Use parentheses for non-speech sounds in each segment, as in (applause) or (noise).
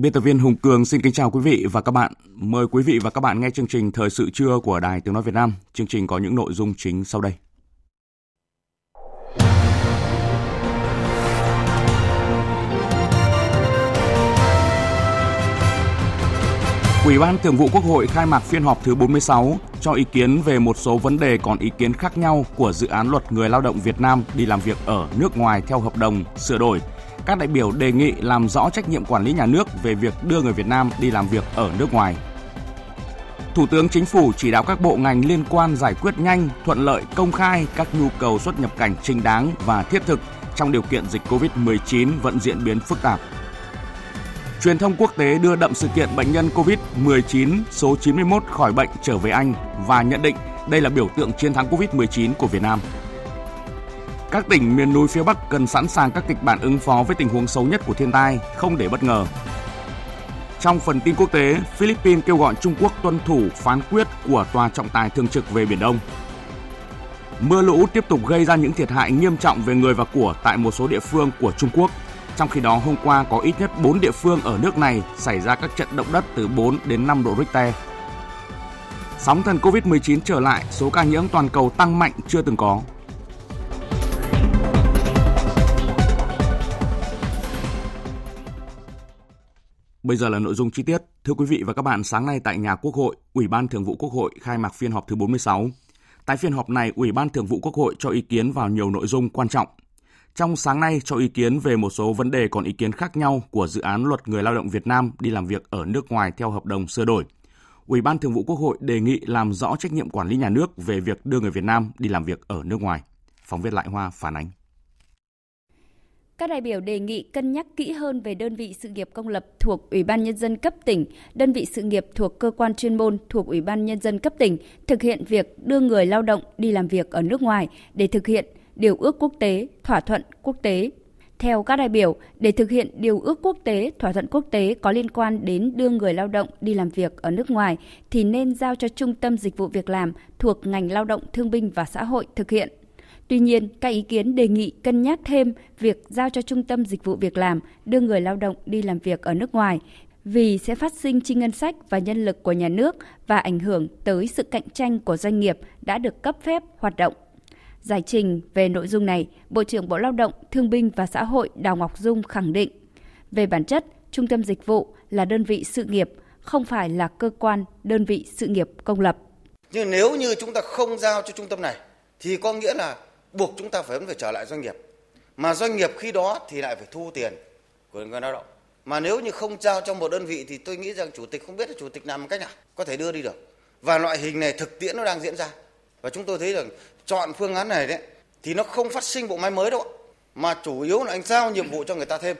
Biên tập viên Hùng Cường xin kính chào quý vị và các bạn. Mời quý vị và các bạn nghe chương trình Thời sự trưa của Đài Tiếng Nói Việt Nam. Chương trình có những nội dung chính sau đây. Ủy ban Thường vụ Quốc hội khai mạc phiên họp thứ 46 cho ý kiến về một số vấn đề còn ý kiến khác nhau của dự án luật người lao động Việt Nam đi làm việc ở nước ngoài theo hợp đồng sửa đổi các đại biểu đề nghị làm rõ trách nhiệm quản lý nhà nước về việc đưa người Việt Nam đi làm việc ở nước ngoài. Thủ tướng Chính phủ chỉ đạo các bộ ngành liên quan giải quyết nhanh, thuận lợi, công khai các nhu cầu xuất nhập cảnh chính đáng và thiết thực trong điều kiện dịch COVID-19 vẫn diễn biến phức tạp. Truyền thông quốc tế đưa đậm sự kiện bệnh nhân COVID-19 số 91 khỏi bệnh trở về Anh và nhận định đây là biểu tượng chiến thắng COVID-19 của Việt Nam. Các tỉnh miền núi phía Bắc cần sẵn sàng các kịch bản ứng phó với tình huống xấu nhất của thiên tai, không để bất ngờ. Trong phần tin quốc tế, Philippines kêu gọi Trung Quốc tuân thủ phán quyết của Tòa trọng tài thường trực về Biển Đông. Mưa lũ tiếp tục gây ra những thiệt hại nghiêm trọng về người và của tại một số địa phương của Trung Quốc. Trong khi đó, hôm qua có ít nhất 4 địa phương ở nước này xảy ra các trận động đất từ 4 đến 5 độ Richter. Sóng thần COVID-19 trở lại, số ca nhiễm toàn cầu tăng mạnh chưa từng có. Bây giờ là nội dung chi tiết. Thưa quý vị và các bạn, sáng nay tại nhà Quốc hội, Ủy ban Thường vụ Quốc hội khai mạc phiên họp thứ 46. Tại phiên họp này, Ủy ban Thường vụ Quốc hội cho ý kiến vào nhiều nội dung quan trọng. Trong sáng nay cho ý kiến về một số vấn đề còn ý kiến khác nhau của dự án luật người lao động Việt Nam đi làm việc ở nước ngoài theo hợp đồng sửa đổi. Ủy ban Thường vụ Quốc hội đề nghị làm rõ trách nhiệm quản lý nhà nước về việc đưa người Việt Nam đi làm việc ở nước ngoài. Phóng viên Lại Hoa phản ánh. Các đại biểu đề nghị cân nhắc kỹ hơn về đơn vị sự nghiệp công lập thuộc Ủy ban Nhân dân cấp tỉnh, đơn vị sự nghiệp thuộc cơ quan chuyên môn thuộc Ủy ban Nhân dân cấp tỉnh thực hiện việc đưa người lao động đi làm việc ở nước ngoài để thực hiện điều ước quốc tế, thỏa thuận quốc tế. Theo các đại biểu, để thực hiện điều ước quốc tế, thỏa thuận quốc tế có liên quan đến đưa người lao động đi làm việc ở nước ngoài thì nên giao cho Trung tâm Dịch vụ Việc làm thuộc ngành lao động thương binh và xã hội thực hiện Tuy nhiên, các ý kiến đề nghị cân nhắc thêm việc giao cho Trung tâm Dịch vụ Việc làm đưa người lao động đi làm việc ở nước ngoài vì sẽ phát sinh chi ngân sách và nhân lực của nhà nước và ảnh hưởng tới sự cạnh tranh của doanh nghiệp đã được cấp phép hoạt động. Giải trình về nội dung này, Bộ trưởng Bộ Lao động, Thương binh và Xã hội Đào Ngọc Dung khẳng định, về bản chất, Trung tâm Dịch vụ là đơn vị sự nghiệp, không phải là cơ quan, đơn vị sự nghiệp công lập. Nhưng nếu như chúng ta không giao cho trung tâm này, thì có nghĩa là buộc chúng ta phải vẫn phải trở lại doanh nghiệp. Mà doanh nghiệp khi đó thì lại phải thu tiền của người lao động. Mà nếu như không trao cho một đơn vị thì tôi nghĩ rằng chủ tịch không biết là chủ tịch làm cách nào, có thể đưa đi được. Và loại hình này thực tiễn nó đang diễn ra. Và chúng tôi thấy rằng chọn phương án này đấy, thì nó không phát sinh bộ máy mới đâu mà chủ yếu là anh giao nhiệm vụ cho người ta thêm.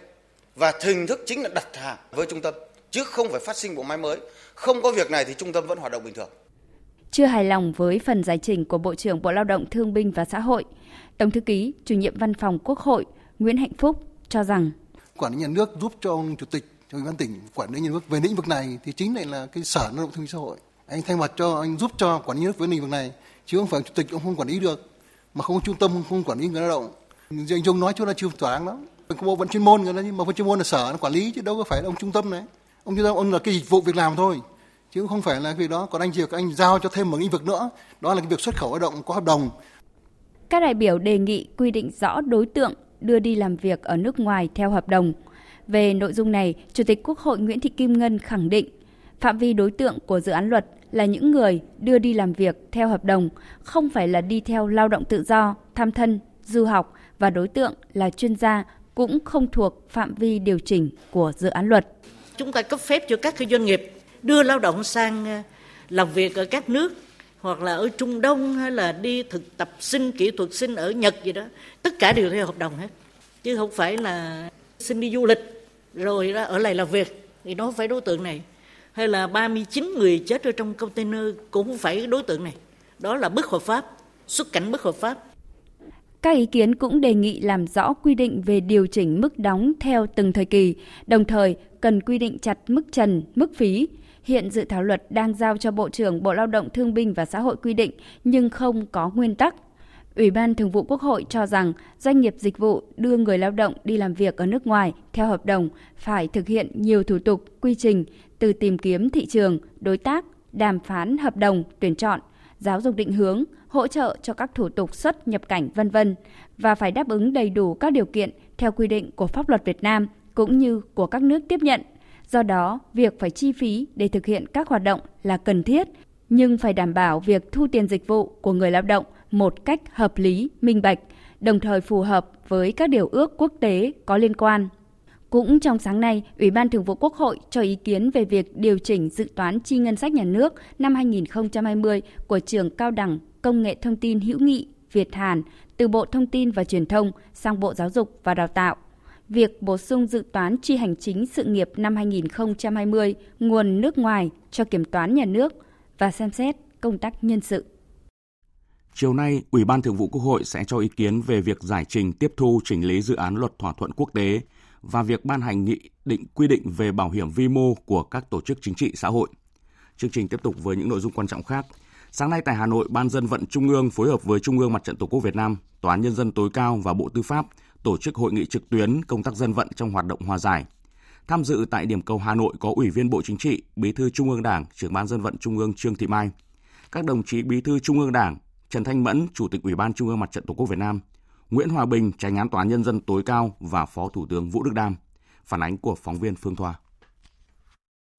Và hình thức chính là đặt hàng với trung tâm, chứ không phải phát sinh bộ máy mới. Không có việc này thì trung tâm vẫn hoạt động bình thường chưa hài lòng với phần giải trình của Bộ trưởng Bộ Lao động Thương binh và Xã hội, Tổng thư ký, chủ nhiệm văn phòng Quốc hội Nguyễn Hạnh Phúc cho rằng quản lý nhà nước giúp cho ông chủ tịch cho ủy ban tỉnh quản lý nhà nước về lĩnh vực này thì chính này là cái sở lao động thương binh xã hội. Anh thay mặt cho anh giúp cho quản lý nhà nước với lĩnh vực này chứ không phải chủ tịch ông không quản lý được mà không có trung tâm không quản lý người lao động. Anh dung nói chỗ là chưa thỏa đáng lắm. Có bộ phận chuyên môn người đó nhưng mà vẫn chuyên môn là sở nó quản lý chứ đâu có phải là ông trung tâm này. Ông trung tâm ông là cái dịch vụ việc làm thôi chứ không phải là việc đó còn anh việc anh giao cho thêm một lĩnh vực nữa đó là cái việc xuất khẩu lao động có hợp đồng các đại biểu đề nghị quy định rõ đối tượng đưa đi làm việc ở nước ngoài theo hợp đồng. Về nội dung này, Chủ tịch Quốc hội Nguyễn Thị Kim Ngân khẳng định phạm vi đối tượng của dự án luật là những người đưa đi làm việc theo hợp đồng, không phải là đi theo lao động tự do, tham thân, du học và đối tượng là chuyên gia cũng không thuộc phạm vi điều chỉnh của dự án luật. Chúng ta cấp phép cho các cái doanh nghiệp đưa lao động sang ờ, làm việc ở các nước hoặc là ở Trung Đông hay là đi thực tập sinh kỹ thuật sinh ở Nhật gì đó, tất cả đều theo hợp đồng hết. Chứ không phải là xin đi du lịch rồi ra ở lại làm việc thì nó phải đối tượng này hay là 39 người chết ở trong container cũng phải đối tượng này. Đó là bất hợp pháp, xuất cảnh bất hợp pháp. Các ý kiến cũng đề nghị làm rõ quy định về điều chỉnh mức đóng theo từng thời kỳ, đồng thời cần quy định chặt mức trần, mức phí. Hiện dự thảo luật đang giao cho Bộ trưởng Bộ Lao động Thương binh và Xã hội quy định nhưng không có nguyên tắc. Ủy ban Thường vụ Quốc hội cho rằng doanh nghiệp dịch vụ đưa người lao động đi làm việc ở nước ngoài theo hợp đồng phải thực hiện nhiều thủ tục, quy trình từ tìm kiếm thị trường, đối tác, đàm phán hợp đồng, tuyển chọn, giáo dục định hướng, hỗ trợ cho các thủ tục xuất nhập cảnh vân vân và phải đáp ứng đầy đủ các điều kiện theo quy định của pháp luật Việt Nam cũng như của các nước tiếp nhận. Do đó, việc phải chi phí để thực hiện các hoạt động là cần thiết, nhưng phải đảm bảo việc thu tiền dịch vụ của người lao động một cách hợp lý, minh bạch, đồng thời phù hợp với các điều ước quốc tế có liên quan. Cũng trong sáng nay, Ủy ban Thường vụ Quốc hội cho ý kiến về việc điều chỉnh dự toán chi ngân sách nhà nước năm 2020 của trường cao đẳng Công nghệ Thông tin hữu nghị Việt Hàn từ Bộ Thông tin và Truyền thông sang Bộ Giáo dục và Đào tạo. Việc bổ sung dự toán chi hành chính sự nghiệp năm 2020 nguồn nước ngoài cho kiểm toán nhà nước và xem xét công tác nhân sự. Chiều nay, Ủy ban Thường vụ Quốc hội sẽ cho ý kiến về việc giải trình tiếp thu chỉnh lý dự án luật thỏa thuận quốc tế và việc ban hành nghị định quy định về bảo hiểm vi mô của các tổ chức chính trị xã hội. Chương trình tiếp tục với những nội dung quan trọng khác. Sáng nay tại Hà Nội, Ban dân vận Trung ương phối hợp với Trung ương Mặt trận Tổ quốc Việt Nam, Tòa án Nhân dân tối cao và Bộ Tư pháp tổ chức hội nghị trực tuyến công tác dân vận trong hoạt động hòa giải. Tham dự tại điểm cầu Hà Nội có Ủy viên Bộ Chính trị, Bí thư Trung ương Đảng, trưởng Ban dân vận Trung ương Trương Thị Mai. Các đồng chí Bí thư Trung ương Đảng, Trần Thanh Mẫn, Chủ tịch Ủy ban Trung ương Mặt trận Tổ quốc Việt Nam, Nguyễn Hòa Bình, Tránh án Tòa án Nhân dân tối cao và Phó Thủ tướng Vũ Đức Đam. Phản ánh của phóng viên Phương Thoa.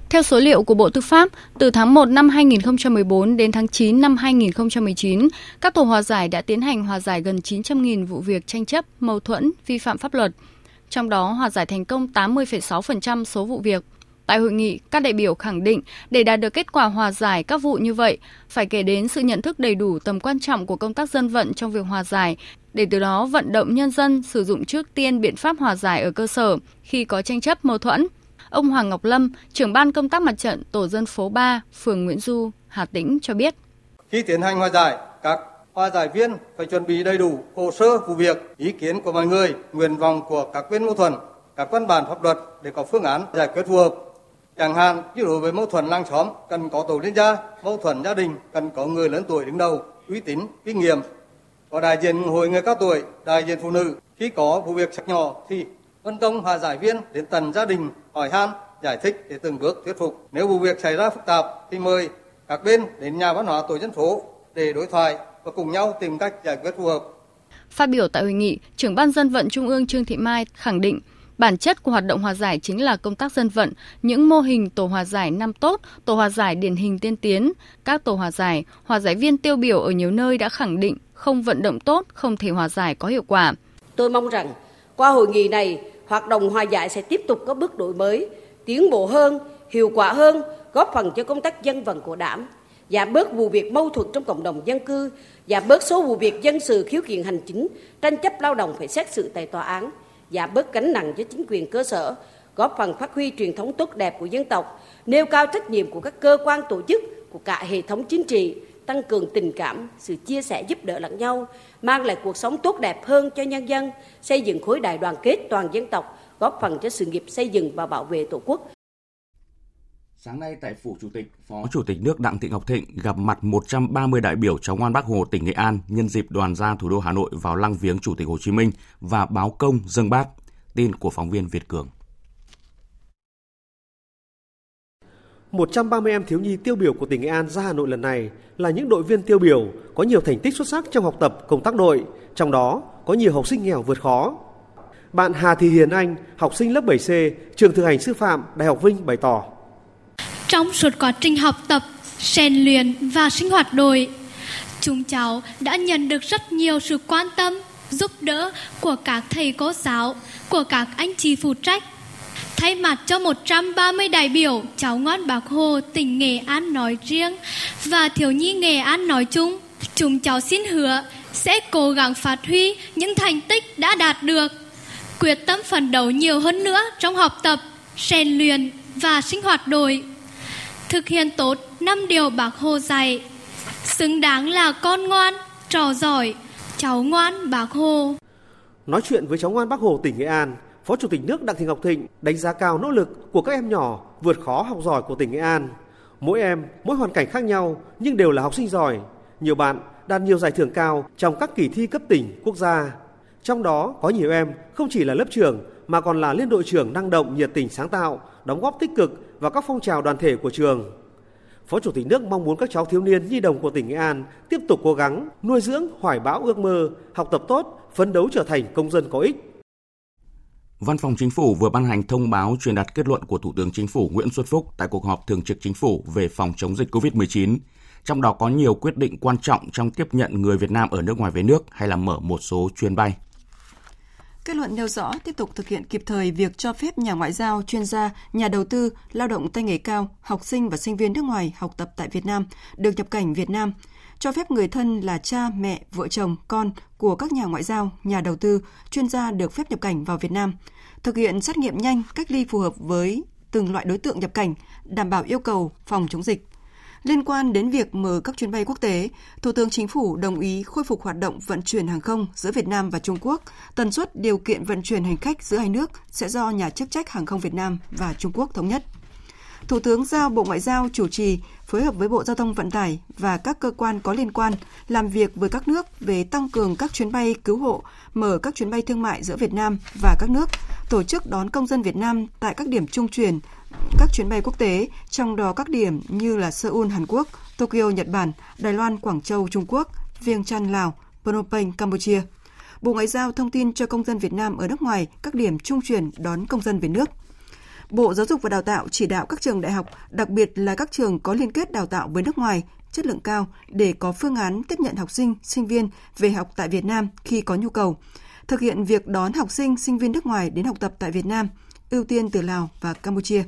Theo số liệu của Bộ Tư pháp, từ tháng 1 năm 2014 đến tháng 9 năm 2019, các tổ hòa giải đã tiến hành hòa giải gần 900.000 vụ việc tranh chấp, mâu thuẫn, vi phạm pháp luật. Trong đó, hòa giải thành công 80,6% số vụ việc. Tại hội nghị, các đại biểu khẳng định để đạt được kết quả hòa giải các vụ như vậy, phải kể đến sự nhận thức đầy đủ tầm quan trọng của công tác dân vận trong việc hòa giải, để từ đó vận động nhân dân sử dụng trước tiên biện pháp hòa giải ở cơ sở khi có tranh chấp mâu thuẫn. Ông Hoàng Ngọc Lâm, trưởng ban công tác mặt trận tổ dân phố 3, phường Nguyễn Du, Hà Tĩnh cho biết. Khi tiến hành hòa giải, các hòa giải viên phải chuẩn bị đầy đủ hồ sơ vụ việc, ý kiến của mọi người, nguyện vọng của các bên mâu thuẫn, các văn bản pháp luật để có phương án giải quyết phù hợp. Chẳng hạn như đối với mâu thuẫn làng xóm cần có tổ liên gia, mâu thuẫn gia đình cần có người lớn tuổi đứng đầu, uy tín, kinh nghiệm. Có đại diện hội người cao tuổi, đại diện phụ nữ. Khi có vụ việc sạch nhỏ thì phân công hòa giải viên đến tận gia đình hỏi han, giải thích để từng bước thuyết phục. Nếu vụ việc xảy ra phức tạp thì mời các bên đến nhà văn hóa tổ dân phố để đối thoại và cùng nhau tìm cách giải quyết phù hợp. Phát biểu tại hội nghị, trưởng ban dân vận Trung ương Trương Thị Mai khẳng định Bản chất của hoạt động hòa giải chính là công tác dân vận, những mô hình tổ hòa giải năm tốt, tổ hòa giải điển hình tiên tiến. Các tổ hòa giải, hòa giải viên tiêu biểu ở nhiều nơi đã khẳng định không vận động tốt, không thể hòa giải có hiệu quả. Tôi mong rằng qua hội nghị này, hoạt động hòa giải sẽ tiếp tục có bước đổi mới, tiến bộ hơn, hiệu quả hơn, góp phần cho công tác dân vận của đảng, giảm bớt vụ việc mâu thuẫn trong cộng đồng dân cư, giảm bớt số vụ việc dân sự khiếu kiện hành chính, tranh chấp lao động phải xét xử tại tòa án, giảm bớt gánh nặng cho chính quyền cơ sở, góp phần phát huy truyền thống tốt đẹp của dân tộc, nêu cao trách nhiệm của các cơ quan tổ chức, của cả hệ thống chính trị, tăng cường tình cảm, sự chia sẻ giúp đỡ lẫn nhau, mang lại cuộc sống tốt đẹp hơn cho nhân dân, xây dựng khối đại đoàn kết toàn dân tộc, góp phần cho sự nghiệp xây dựng và bảo vệ Tổ quốc. Sáng nay tại Phủ Chủ tịch, Phó Chủ tịch nước Đặng Thị Ngọc Thịnh gặp mặt 130 đại biểu cháu ngoan Bác Hồ tỉnh Nghệ An nhân dịp đoàn ra thủ đô Hà Nội vào lăng viếng Chủ tịch Hồ Chí Minh và báo công dâng bác. Tin của phóng viên Việt Cường. 130 em thiếu nhi tiêu biểu của tỉnh Nghệ An ra Hà Nội lần này là những đội viên tiêu biểu có nhiều thành tích xuất sắc trong học tập, công tác đội, trong đó có nhiều học sinh nghèo vượt khó. Bạn Hà Thị Hiền Anh, học sinh lớp 7C, trường thực hành sư phạm, Đại học Vinh bày tỏ. Trong suốt quá trình học tập, rèn luyện và sinh hoạt đội, chúng cháu đã nhận được rất nhiều sự quan tâm, giúp đỡ của các thầy cô giáo, của các anh chị phụ trách. Thay mặt cho 130 đại biểu, cháu ngoan Bác Hồ tỉnh Nghệ An nói riêng và thiếu nhi Nghệ An nói chung, chúng cháu xin hứa sẽ cố gắng phát huy những thành tích đã đạt được, quyết tâm phấn đấu nhiều hơn nữa trong học tập, rèn luyện và sinh hoạt đội. Thực hiện tốt năm điều Bác Hồ dạy, xứng đáng là con ngoan, trò giỏi, cháu ngoan Bác Hồ. Nói chuyện với cháu ngoan Bác Hồ tỉnh Nghệ An, Phó Chủ tịch nước Đặng Thị Ngọc Thịnh đánh giá cao nỗ lực của các em nhỏ vượt khó học giỏi của tỉnh Nghệ An. Mỗi em, mỗi hoàn cảnh khác nhau nhưng đều là học sinh giỏi. Nhiều bạn đạt nhiều giải thưởng cao trong các kỳ thi cấp tỉnh, quốc gia. Trong đó có nhiều em không chỉ là lớp trưởng mà còn là liên đội trưởng năng động, nhiệt tình, sáng tạo, đóng góp tích cực vào các phong trào đoàn thể của trường. Phó Chủ tịch nước mong muốn các cháu thiếu niên nhi đồng của tỉnh Nghệ An tiếp tục cố gắng nuôi dưỡng hoài bão ước mơ, học tập tốt, phấn đấu trở thành công dân có ích. Văn phòng Chính phủ vừa ban hành thông báo truyền đạt kết luận của Thủ tướng Chính phủ Nguyễn Xuân Phúc tại cuộc họp thường trực Chính phủ về phòng chống dịch COVID-19. Trong đó có nhiều quyết định quan trọng trong tiếp nhận người Việt Nam ở nước ngoài về nước hay là mở một số chuyến bay. Kết luận nêu rõ tiếp tục thực hiện kịp thời việc cho phép nhà ngoại giao, chuyên gia, nhà đầu tư, lao động tay nghề cao, học sinh và sinh viên nước ngoài học tập tại Việt Nam được nhập cảnh Việt Nam, cho phép người thân là cha, mẹ, vợ chồng, con của các nhà ngoại giao, nhà đầu tư, chuyên gia được phép nhập cảnh vào Việt Nam, thực hiện xét nghiệm nhanh, cách ly phù hợp với từng loại đối tượng nhập cảnh, đảm bảo yêu cầu phòng chống dịch. Liên quan đến việc mở các chuyến bay quốc tế, Thủ tướng Chính phủ đồng ý khôi phục hoạt động vận chuyển hàng không giữa Việt Nam và Trung Quốc. Tần suất điều kiện vận chuyển hành khách giữa hai nước sẽ do nhà chức trách hàng không Việt Nam và Trung Quốc thống nhất. Thủ tướng giao Bộ Ngoại giao chủ trì phối hợp với Bộ Giao thông Vận tải và các cơ quan có liên quan làm việc với các nước về tăng cường các chuyến bay cứu hộ, mở các chuyến bay thương mại giữa Việt Nam và các nước, tổ chức đón công dân Việt Nam tại các điểm trung chuyển các chuyến bay quốc tế, trong đó các điểm như là Seoul, Hàn Quốc, Tokyo, Nhật Bản, Đài Loan, Quảng Châu, Trung Quốc, Viêng Chăn, Lào, Phnom Penh, Campuchia. Bộ Ngoại giao thông tin cho công dân Việt Nam ở nước ngoài các điểm trung chuyển đón công dân về nước. Bộ Giáo dục và Đào tạo chỉ đạo các trường đại học, đặc biệt là các trường có liên kết đào tạo với nước ngoài, chất lượng cao để có phương án tiếp nhận học sinh, sinh viên về học tại Việt Nam khi có nhu cầu. Thực hiện việc đón học sinh, sinh viên nước ngoài đến học tập tại Việt Nam, ưu tiên từ Lào và Campuchia.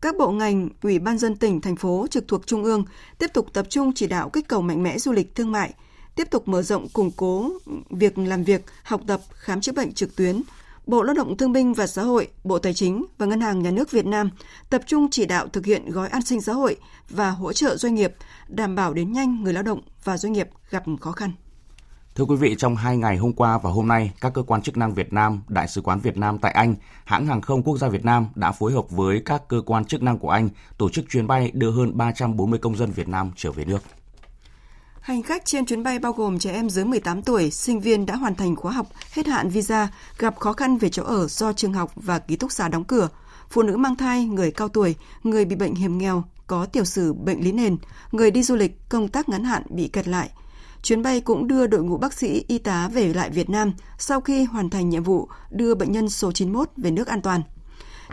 Các bộ ngành, ủy ban dân tỉnh, thành phố trực thuộc Trung ương tiếp tục tập trung chỉ đạo kích cầu mạnh mẽ du lịch thương mại, tiếp tục mở rộng củng cố việc làm việc, học tập, khám chữa bệnh trực tuyến. Bộ Lao động Thương binh và Xã hội, Bộ Tài chính và Ngân hàng Nhà nước Việt Nam tập trung chỉ đạo thực hiện gói an sinh xã hội và hỗ trợ doanh nghiệp, đảm bảo đến nhanh người lao động và doanh nghiệp gặp khó khăn. Thưa quý vị, trong hai ngày hôm qua và hôm nay, các cơ quan chức năng Việt Nam, Đại sứ quán Việt Nam tại Anh, hãng hàng không quốc gia Việt Nam đã phối hợp với các cơ quan chức năng của Anh tổ chức chuyến bay đưa hơn 340 công dân Việt Nam trở về nước. Hành khách trên chuyến bay bao gồm trẻ em dưới 18 tuổi, sinh viên đã hoàn thành khóa học, hết hạn visa, gặp khó khăn về chỗ ở do trường học và ký túc xá đóng cửa, phụ nữ mang thai, người cao tuổi, người bị bệnh hiểm nghèo, có tiểu sử bệnh lý nền, người đi du lịch, công tác ngắn hạn bị kẹt lại – Chuyến bay cũng đưa đội ngũ bác sĩ, y tá về lại Việt Nam sau khi hoàn thành nhiệm vụ đưa bệnh nhân số 91 về nước an toàn.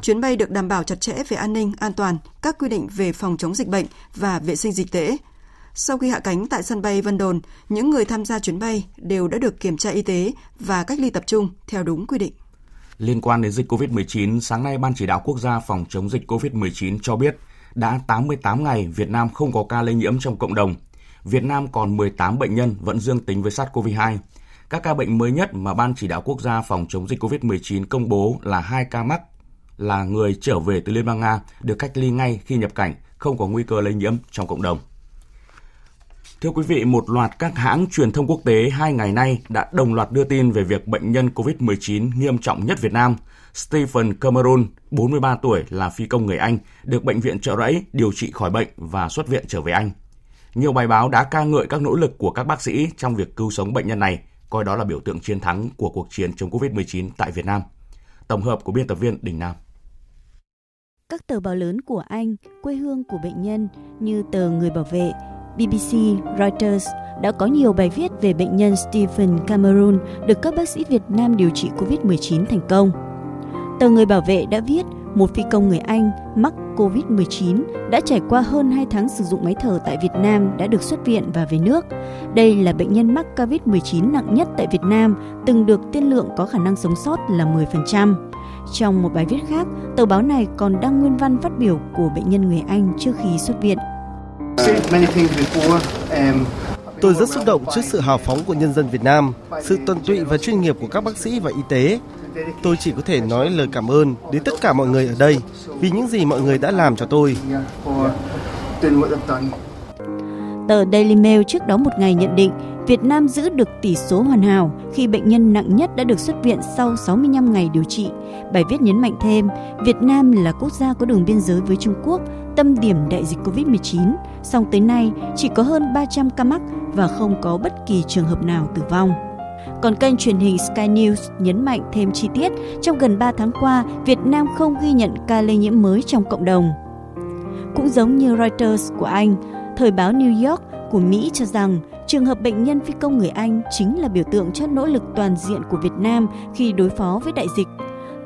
Chuyến bay được đảm bảo chặt chẽ về an ninh, an toàn, các quy định về phòng chống dịch bệnh và vệ sinh dịch tễ. Sau khi hạ cánh tại sân bay Vân Đồn, những người tham gia chuyến bay đều đã được kiểm tra y tế và cách ly tập trung theo đúng quy định. Liên quan đến dịch COVID-19, sáng nay Ban chỉ đạo quốc gia phòng chống dịch COVID-19 cho biết đã 88 ngày Việt Nam không có ca lây nhiễm trong cộng đồng. Việt Nam còn 18 bệnh nhân vẫn dương tính với SARS-CoV-2. Các ca bệnh mới nhất mà Ban chỉ đạo quốc gia phòng chống dịch COVID-19 công bố là hai ca mắc là người trở về từ Liên bang Nga được cách ly ngay khi nhập cảnh, không có nguy cơ lây nhiễm trong cộng đồng. Thưa quý vị, một loạt các hãng truyền thông quốc tế hai ngày nay đã đồng loạt đưa tin về việc bệnh nhân COVID-19 nghiêm trọng nhất Việt Nam, Stephen Cameron, 43 tuổi là phi công người Anh, được bệnh viện trợ rẫy điều trị khỏi bệnh và xuất viện trở về Anh. Nhiều bài báo đã ca ngợi các nỗ lực của các bác sĩ trong việc cứu sống bệnh nhân này, coi đó là biểu tượng chiến thắng của cuộc chiến chống Covid-19 tại Việt Nam. Tổng hợp của biên tập viên Đình Nam. Các tờ báo lớn của Anh, quê hương của bệnh nhân như tờ Người Bảo vệ, BBC, Reuters đã có nhiều bài viết về bệnh nhân Stephen Cameron được các bác sĩ Việt Nam điều trị COVID-19 thành công. Tờ Người Bảo vệ đã viết một phi công người Anh mắc COVID-19 đã trải qua hơn 2 tháng sử dụng máy thở tại Việt Nam đã được xuất viện và về nước. Đây là bệnh nhân mắc COVID-19 nặng nhất tại Việt Nam, từng được tiên lượng có khả năng sống sót là 10%. Trong một bài viết khác, tờ báo này còn đăng nguyên văn phát biểu của bệnh nhân người Anh trước khi xuất viện. Tôi rất xúc động trước sự hào phóng của nhân dân Việt Nam, sự tuân tụy và chuyên nghiệp của các bác sĩ và y tế. Tôi chỉ có thể nói lời cảm ơn đến tất cả mọi người ở đây vì những gì mọi người đã làm cho tôi. Tờ Daily Mail trước đó một ngày nhận định Việt Nam giữ được tỷ số hoàn hảo khi bệnh nhân nặng nhất đã được xuất viện sau 65 ngày điều trị. Bài viết nhấn mạnh thêm, Việt Nam là quốc gia có đường biên giới với Trung Quốc, tâm điểm đại dịch COVID-19, song tới nay chỉ có hơn 300 ca mắc và không có bất kỳ trường hợp nào tử vong. Còn kênh truyền hình Sky News nhấn mạnh thêm chi tiết, trong gần 3 tháng qua, Việt Nam không ghi nhận ca lây nhiễm mới trong cộng đồng. Cũng giống như Reuters của Anh, thời báo New York của Mỹ cho rằng trường hợp bệnh nhân phi công người Anh chính là biểu tượng cho nỗ lực toàn diện của Việt Nam khi đối phó với đại dịch.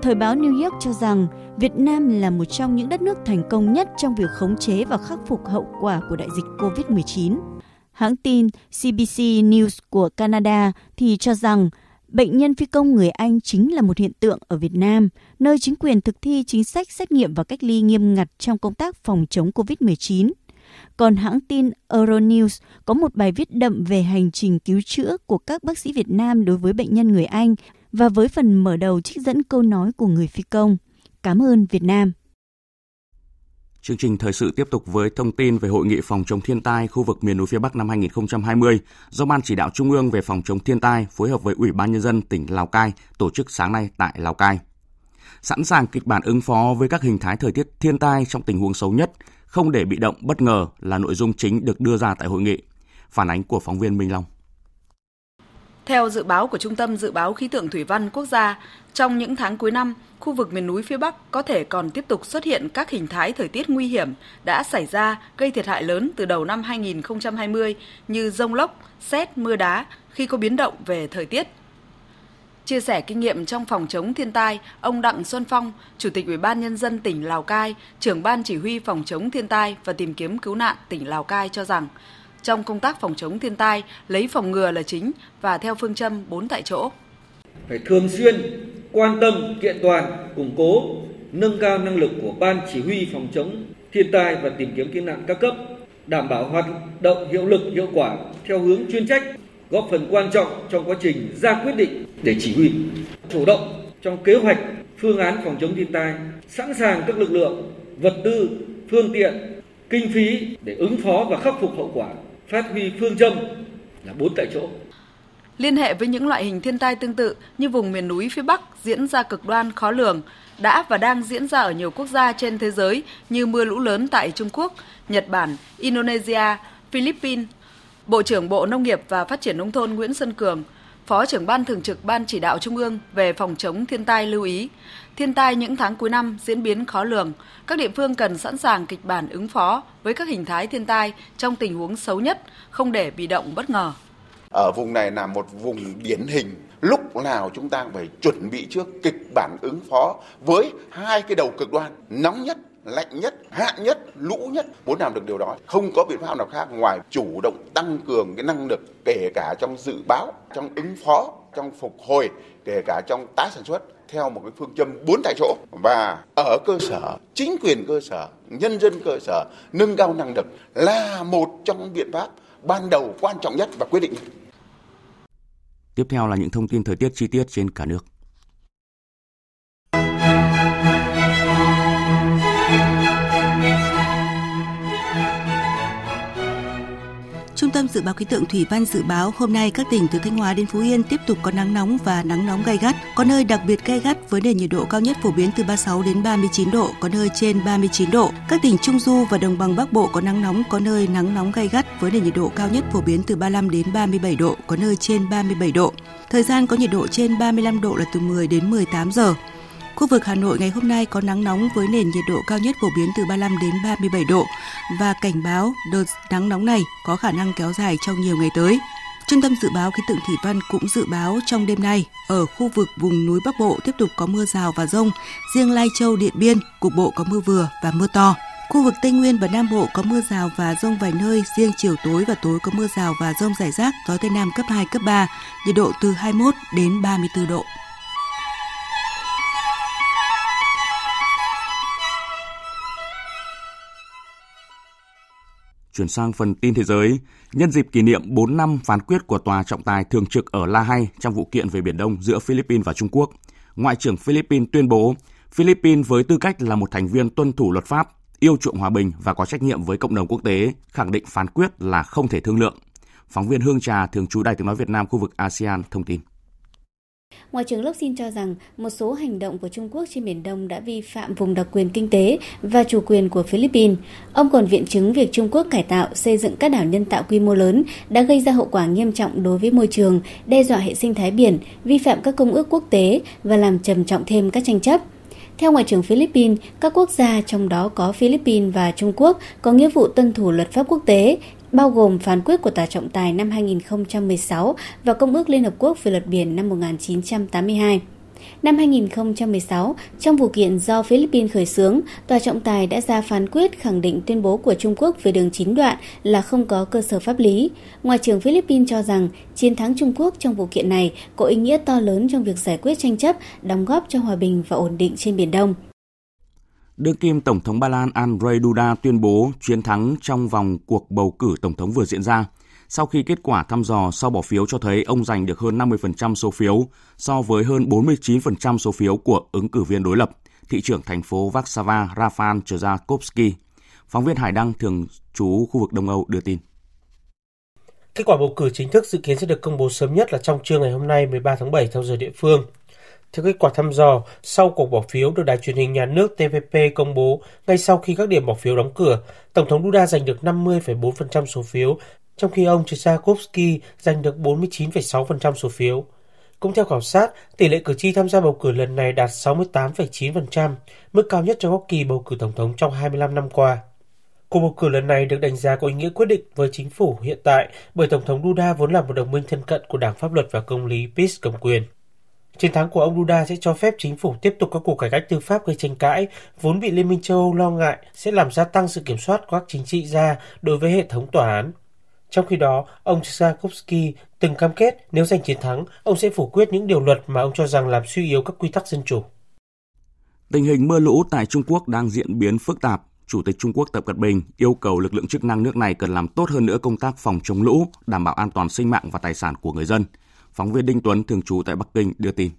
Thời báo New York cho rằng Việt Nam là một trong những đất nước thành công nhất trong việc khống chế và khắc phục hậu quả của đại dịch COVID-19. Hãng tin CBC News của Canada thì cho rằng bệnh nhân phi công người Anh chính là một hiện tượng ở Việt Nam, nơi chính quyền thực thi chính sách xét nghiệm và cách ly nghiêm ngặt trong công tác phòng chống COVID-19. Còn hãng tin Euronews có một bài viết đậm về hành trình cứu chữa của các bác sĩ Việt Nam đối với bệnh nhân người Anh và với phần mở đầu trích dẫn câu nói của người phi công. Cảm ơn Việt Nam. Chương trình thời sự tiếp tục với thông tin về hội nghị phòng chống thiên tai khu vực miền núi phía Bắc năm 2020 do Ban chỉ đạo Trung ương về phòng chống thiên tai phối hợp với Ủy ban nhân dân tỉnh Lào Cai tổ chức sáng nay tại Lào Cai. Sẵn sàng kịch bản ứng phó với các hình thái thời tiết thiên tai trong tình huống xấu nhất, không để bị động bất ngờ là nội dung chính được đưa ra tại hội nghị. Phản ánh của phóng viên Minh Long. Theo dự báo của Trung tâm Dự báo Khí tượng Thủy văn Quốc gia, trong những tháng cuối năm, khu vực miền núi phía Bắc có thể còn tiếp tục xuất hiện các hình thái thời tiết nguy hiểm đã xảy ra gây thiệt hại lớn từ đầu năm 2020 như rông lốc, xét, mưa đá khi có biến động về thời tiết. Chia sẻ kinh nghiệm trong phòng chống thiên tai, ông Đặng Xuân Phong, Chủ tịch Ủy ban Nhân dân tỉnh Lào Cai, trưởng ban chỉ huy phòng chống thiên tai và tìm kiếm cứu nạn tỉnh Lào Cai cho rằng, trong công tác phòng chống thiên tai, lấy phòng ngừa là chính và theo phương châm bốn tại chỗ. Phải thường xuyên quan tâm, kiện toàn, củng cố, nâng cao năng lực của Ban Chỉ huy phòng chống thiên tai và tìm kiếm cứu nạn các cấp, đảm bảo hoạt động hiệu lực hiệu quả theo hướng chuyên trách, góp phần quan trọng trong quá trình ra quyết định để chỉ huy, chủ động trong kế hoạch phương án phòng chống thiên tai, sẵn sàng các lực lượng, vật tư, phương tiện, kinh phí để ứng phó và khắc phục hậu quả, phát huy phương châm là bốn tại chỗ. Liên hệ với những loại hình thiên tai tương tự như vùng miền núi phía Bắc diễn ra cực đoan khó lường, đã và đang diễn ra ở nhiều quốc gia trên thế giới như mưa lũ lớn tại Trung Quốc, Nhật Bản, Indonesia, Philippines. Bộ trưởng Bộ Nông nghiệp và Phát triển Nông thôn Nguyễn Xuân Cường, Phó trưởng Ban Thường trực Ban Chỉ đạo Trung ương về phòng chống thiên tai lưu ý, thiên tai những tháng cuối năm diễn biến khó lường, các địa phương cần sẵn sàng kịch bản ứng phó với các hình thái thiên tai trong tình huống xấu nhất, không để bị động bất ngờ. Ở vùng này là một vùng điển hình. Lúc nào chúng ta phải chuẩn bị trước kịch bản ứng phó với hai cái đầu cực đoan nóng nhất lạnh nhất, hạn nhất, lũ nhất. Muốn làm được điều đó không có biện pháp nào khác ngoài chủ động tăng cường cái năng lực kể cả trong dự báo, trong ứng phó, trong phục hồi, kể cả trong tái sản xuất theo một cái phương châm bốn tại chỗ và ở cơ sở, chính quyền cơ sở, nhân dân cơ sở, nâng cao năng lực là một trong biện pháp ban đầu quan trọng nhất và quyết định Tiếp theo là những thông tin thời tiết chi tiết trên cả nước. Trung tâm Dự báo Khí tượng Thủy văn dự báo hôm nay các tỉnh từ Thanh Hóa đến Phú Yên tiếp tục có nắng nóng và nắng nóng gai gắt, có nơi đặc biệt gai gắt với nền nhiệt độ cao nhất phổ biến từ 36 đến 39 độ, có nơi trên 39 độ. Các tỉnh Trung Du và Đồng bằng Bắc Bộ có nắng nóng, có nơi nắng nóng gai gắt với nền nhiệt độ cao nhất phổ biến từ 35 đến 37 độ, có nơi trên 37 độ. Thời gian có nhiệt độ trên 35 độ là từ 10 đến 18 giờ. Khu vực Hà Nội ngày hôm nay có nắng nóng với nền nhiệt độ cao nhất phổ biến từ 35 đến 37 độ và cảnh báo đợt nắng nóng này có khả năng kéo dài trong nhiều ngày tới. Trung tâm Dự báo Khí tượng Thủy văn cũng dự báo trong đêm nay, ở khu vực vùng núi Bắc Bộ tiếp tục có mưa rào và rông, riêng Lai Châu, Điện Biên, cục bộ có mưa vừa và mưa to. Khu vực Tây Nguyên và Nam Bộ có mưa rào và rông vài nơi, riêng chiều tối và tối có mưa rào và rông rải rác, gió Tây Nam cấp 2, cấp 3, nhiệt độ từ 21 đến 34 độ. Chuyển sang phần tin thế giới, nhân dịp kỷ niệm 4 năm phán quyết của Tòa trọng tài thường trực ở La Hay trong vụ kiện về Biển Đông giữa Philippines và Trung Quốc, Ngoại trưởng Philippines tuyên bố Philippines với tư cách là một thành viên tuân thủ luật pháp, yêu chuộng hòa bình và có trách nhiệm với cộng đồng quốc tế, khẳng định phán quyết là không thể thương lượng. Phóng viên Hương Trà, thường trú Đài tiếng nói Việt Nam khu vực ASEAN thông tin. Ngoại trưởng Locsin cho rằng một số hành động của Trung Quốc trên Biển Đông đã vi phạm vùng đặc quyền kinh tế và chủ quyền của Philippines. Ông còn viện chứng việc Trung Quốc cải tạo, xây dựng các đảo nhân tạo quy mô lớn đã gây ra hậu quả nghiêm trọng đối với môi trường, đe dọa hệ sinh thái biển, vi phạm các công ước quốc tế và làm trầm trọng thêm các tranh chấp. Theo Ngoại trưởng Philippines, các quốc gia trong đó có Philippines và Trung Quốc có nghĩa vụ tuân thủ luật pháp quốc tế, bao gồm phán quyết của Tòa trọng tài năm 2016 và Công ước Liên Hợp Quốc về luật biển năm 1982. Năm 2016, trong vụ kiện do Philippines khởi xướng, Tòa trọng tài đã ra phán quyết khẳng định tuyên bố của Trung Quốc về đường chín đoạn là không có cơ sở pháp lý. Ngoại trưởng Philippines cho rằng chiến thắng Trung Quốc trong vụ kiện này có ý nghĩa to lớn trong việc giải quyết tranh chấp, đóng góp cho hòa bình và ổn định trên Biển Đông. Đương kim Tổng thống Ba Lan Andrzej Duda tuyên bố chiến thắng trong vòng cuộc bầu cử Tổng thống vừa diễn ra, sau khi kết quả thăm dò sau bỏ phiếu cho thấy ông giành được hơn 50% số phiếu so với hơn 49% số phiếu của ứng cử viên đối lập, thị trưởng thành phố Warsaw Rafal Trzaskowski. Phóng viên Hải Đăng thường trú khu vực Đông Âu đưa tin. Kết quả bầu cử chính thức dự kiến sẽ được công bố sớm nhất là trong trưa ngày hôm nay 13 tháng 7 theo giờ địa phương. Theo kết quả thăm dò, sau cuộc bỏ phiếu được đài truyền hình nhà nước TVP công bố ngay sau khi các điểm bỏ phiếu đóng cửa, Tổng thống Duda giành được 50,4% số phiếu, trong khi ông Tchaikovsky giành được 49,6% số phiếu. Cũng theo khảo sát, tỷ lệ cử tri tham gia bầu cử lần này đạt 68,9%, mức cao nhất trong các kỳ bầu cử tổng thống trong 25 năm qua. Cuộc bầu cử lần này được đánh giá có ý nghĩa quyết định với chính phủ hiện tại bởi Tổng thống Duda vốn là một đồng minh thân cận của Đảng Pháp luật và Công lý PiS cầm quyền. Chiến thắng của ông Duda sẽ cho phép chính phủ tiếp tục các cuộc cải cách tư pháp gây tranh cãi, vốn bị Liên minh châu Âu lo ngại sẽ làm gia tăng sự kiểm soát của các chính trị gia đối với hệ thống tòa án. Trong khi đó, ông Tchaikovsky từng cam kết nếu giành chiến thắng, ông sẽ phủ quyết những điều luật mà ông cho rằng làm suy yếu các quy tắc dân chủ. Tình hình mưa lũ tại Trung Quốc đang diễn biến phức tạp. Chủ tịch Trung Quốc Tập Cận Bình yêu cầu lực lượng chức năng nước này cần làm tốt hơn nữa công tác phòng chống lũ, đảm bảo an toàn sinh mạng và tài sản của người dân. Phóng viên Đinh Tuấn thường trú tại Bắc Kinh đưa tin.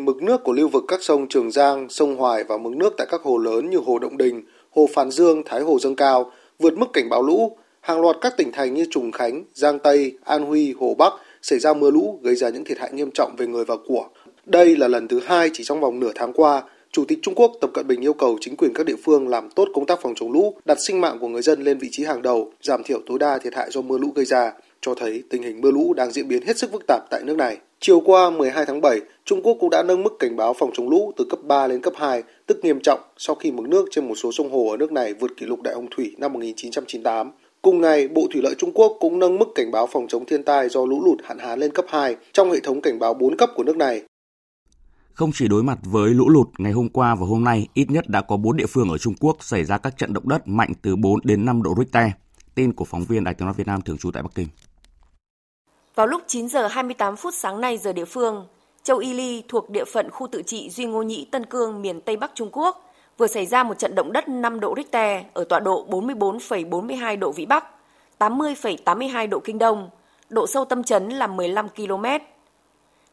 Mực nước của lưu vực các sông Trường Giang, sông Hoài và mực nước tại các hồ lớn như Hồ Động Đình, Hồ Phàn Dương, Thái Hồ dâng cao, vượt mức cảnh báo lũ. Hàng loạt các tỉnh thành như Trùng Khánh, Giang Tây, An Huy, Hồ Bắc xảy ra mưa lũ gây ra những thiệt hại nghiêm trọng về người và của. Đây là lần thứ hai chỉ trong vòng nửa tháng qua, Chủ tịch Trung Quốc Tập Cận Bình yêu cầu chính quyền các địa phương làm tốt công tác phòng chống lũ, đặt sinh mạng của người dân lên vị trí hàng đầu, giảm thiểu tối đa thiệt hại do mưa lũ gây ra cho thấy tình hình mưa lũ đang diễn biến hết sức phức tạp tại nước này. Chiều qua 12 tháng 7, Trung Quốc cũng đã nâng mức cảnh báo phòng chống lũ từ cấp 3 lên cấp 2, tức nghiêm trọng sau khi mực nước trên một số sông hồ ở nước này vượt kỷ lục đại hồng thủy năm 1998. Cùng ngày, Bộ Thủy lợi Trung Quốc cũng nâng mức cảnh báo phòng chống thiên tai do lũ lụt hạn hán lên cấp 2 trong hệ thống cảnh báo 4 cấp của nước này. Không chỉ đối mặt với lũ lụt, ngày hôm qua và hôm nay, ít nhất đã có 4 địa phương ở Trung Quốc xảy ra các trận động đất mạnh từ 4 đến 5 độ Richter. Tin của phóng viên Đài tiếng nói Việt Nam thường trú tại Bắc Kinh. Vào lúc 9 giờ 28 phút sáng nay giờ địa phương, châu Y Ly thuộc địa phận khu tự trị Duy Ngô Nhĩ Tân Cương miền Tây Bắc Trung Quốc vừa xảy ra một trận động đất 5 độ Richter ở tọa độ 44,42 độ Vĩ Bắc, 80,82 độ Kinh Đông, độ sâu tâm chấn là 15 km.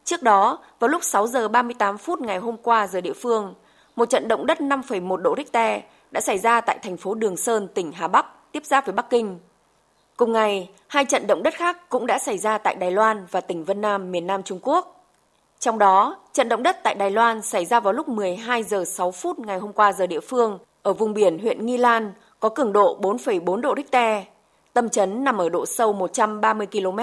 Trước đó, vào lúc 6 giờ 38 phút ngày hôm qua giờ địa phương, một trận động đất 5,1 độ Richter đã xảy ra tại thành phố Đường Sơn, tỉnh Hà Bắc, tiếp giáp với Bắc Kinh. Cùng ngày, hai trận động đất khác cũng đã xảy ra tại Đài Loan và tỉnh Vân Nam, miền Nam Trung Quốc. Trong đó, trận động đất tại Đài Loan xảy ra vào lúc 12 giờ 6 phút ngày hôm qua giờ địa phương ở vùng biển huyện Nghi Lan có cường độ 4,4 độ Richter. Tâm chấn nằm ở độ sâu 130 km.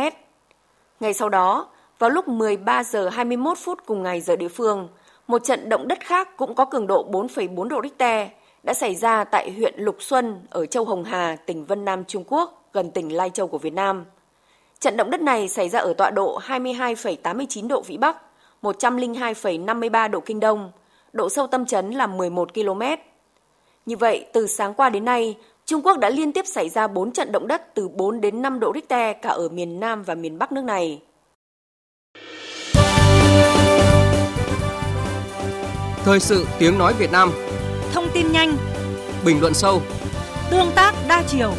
Ngày sau đó, vào lúc 13 giờ 21 phút cùng ngày giờ địa phương, một trận động đất khác cũng có cường độ 4,4 độ Richter đã xảy ra tại huyện Lục Xuân ở châu Hồng Hà, tỉnh Vân Nam Trung Quốc gần tỉnh Lai Châu của Việt Nam. Trận động đất này xảy ra ở tọa độ 22,89 độ Vĩ Bắc, 102,53 độ Kinh Đông, độ sâu tâm chấn là 11 km. Như vậy, từ sáng qua đến nay, Trung Quốc đã liên tiếp xảy ra 4 trận động đất từ 4 đến 5 độ Richter cả ở miền Nam và miền Bắc nước này. Thời sự tiếng nói Việt Nam Thông tin nhanh Bình luận sâu Tương tác đa chiều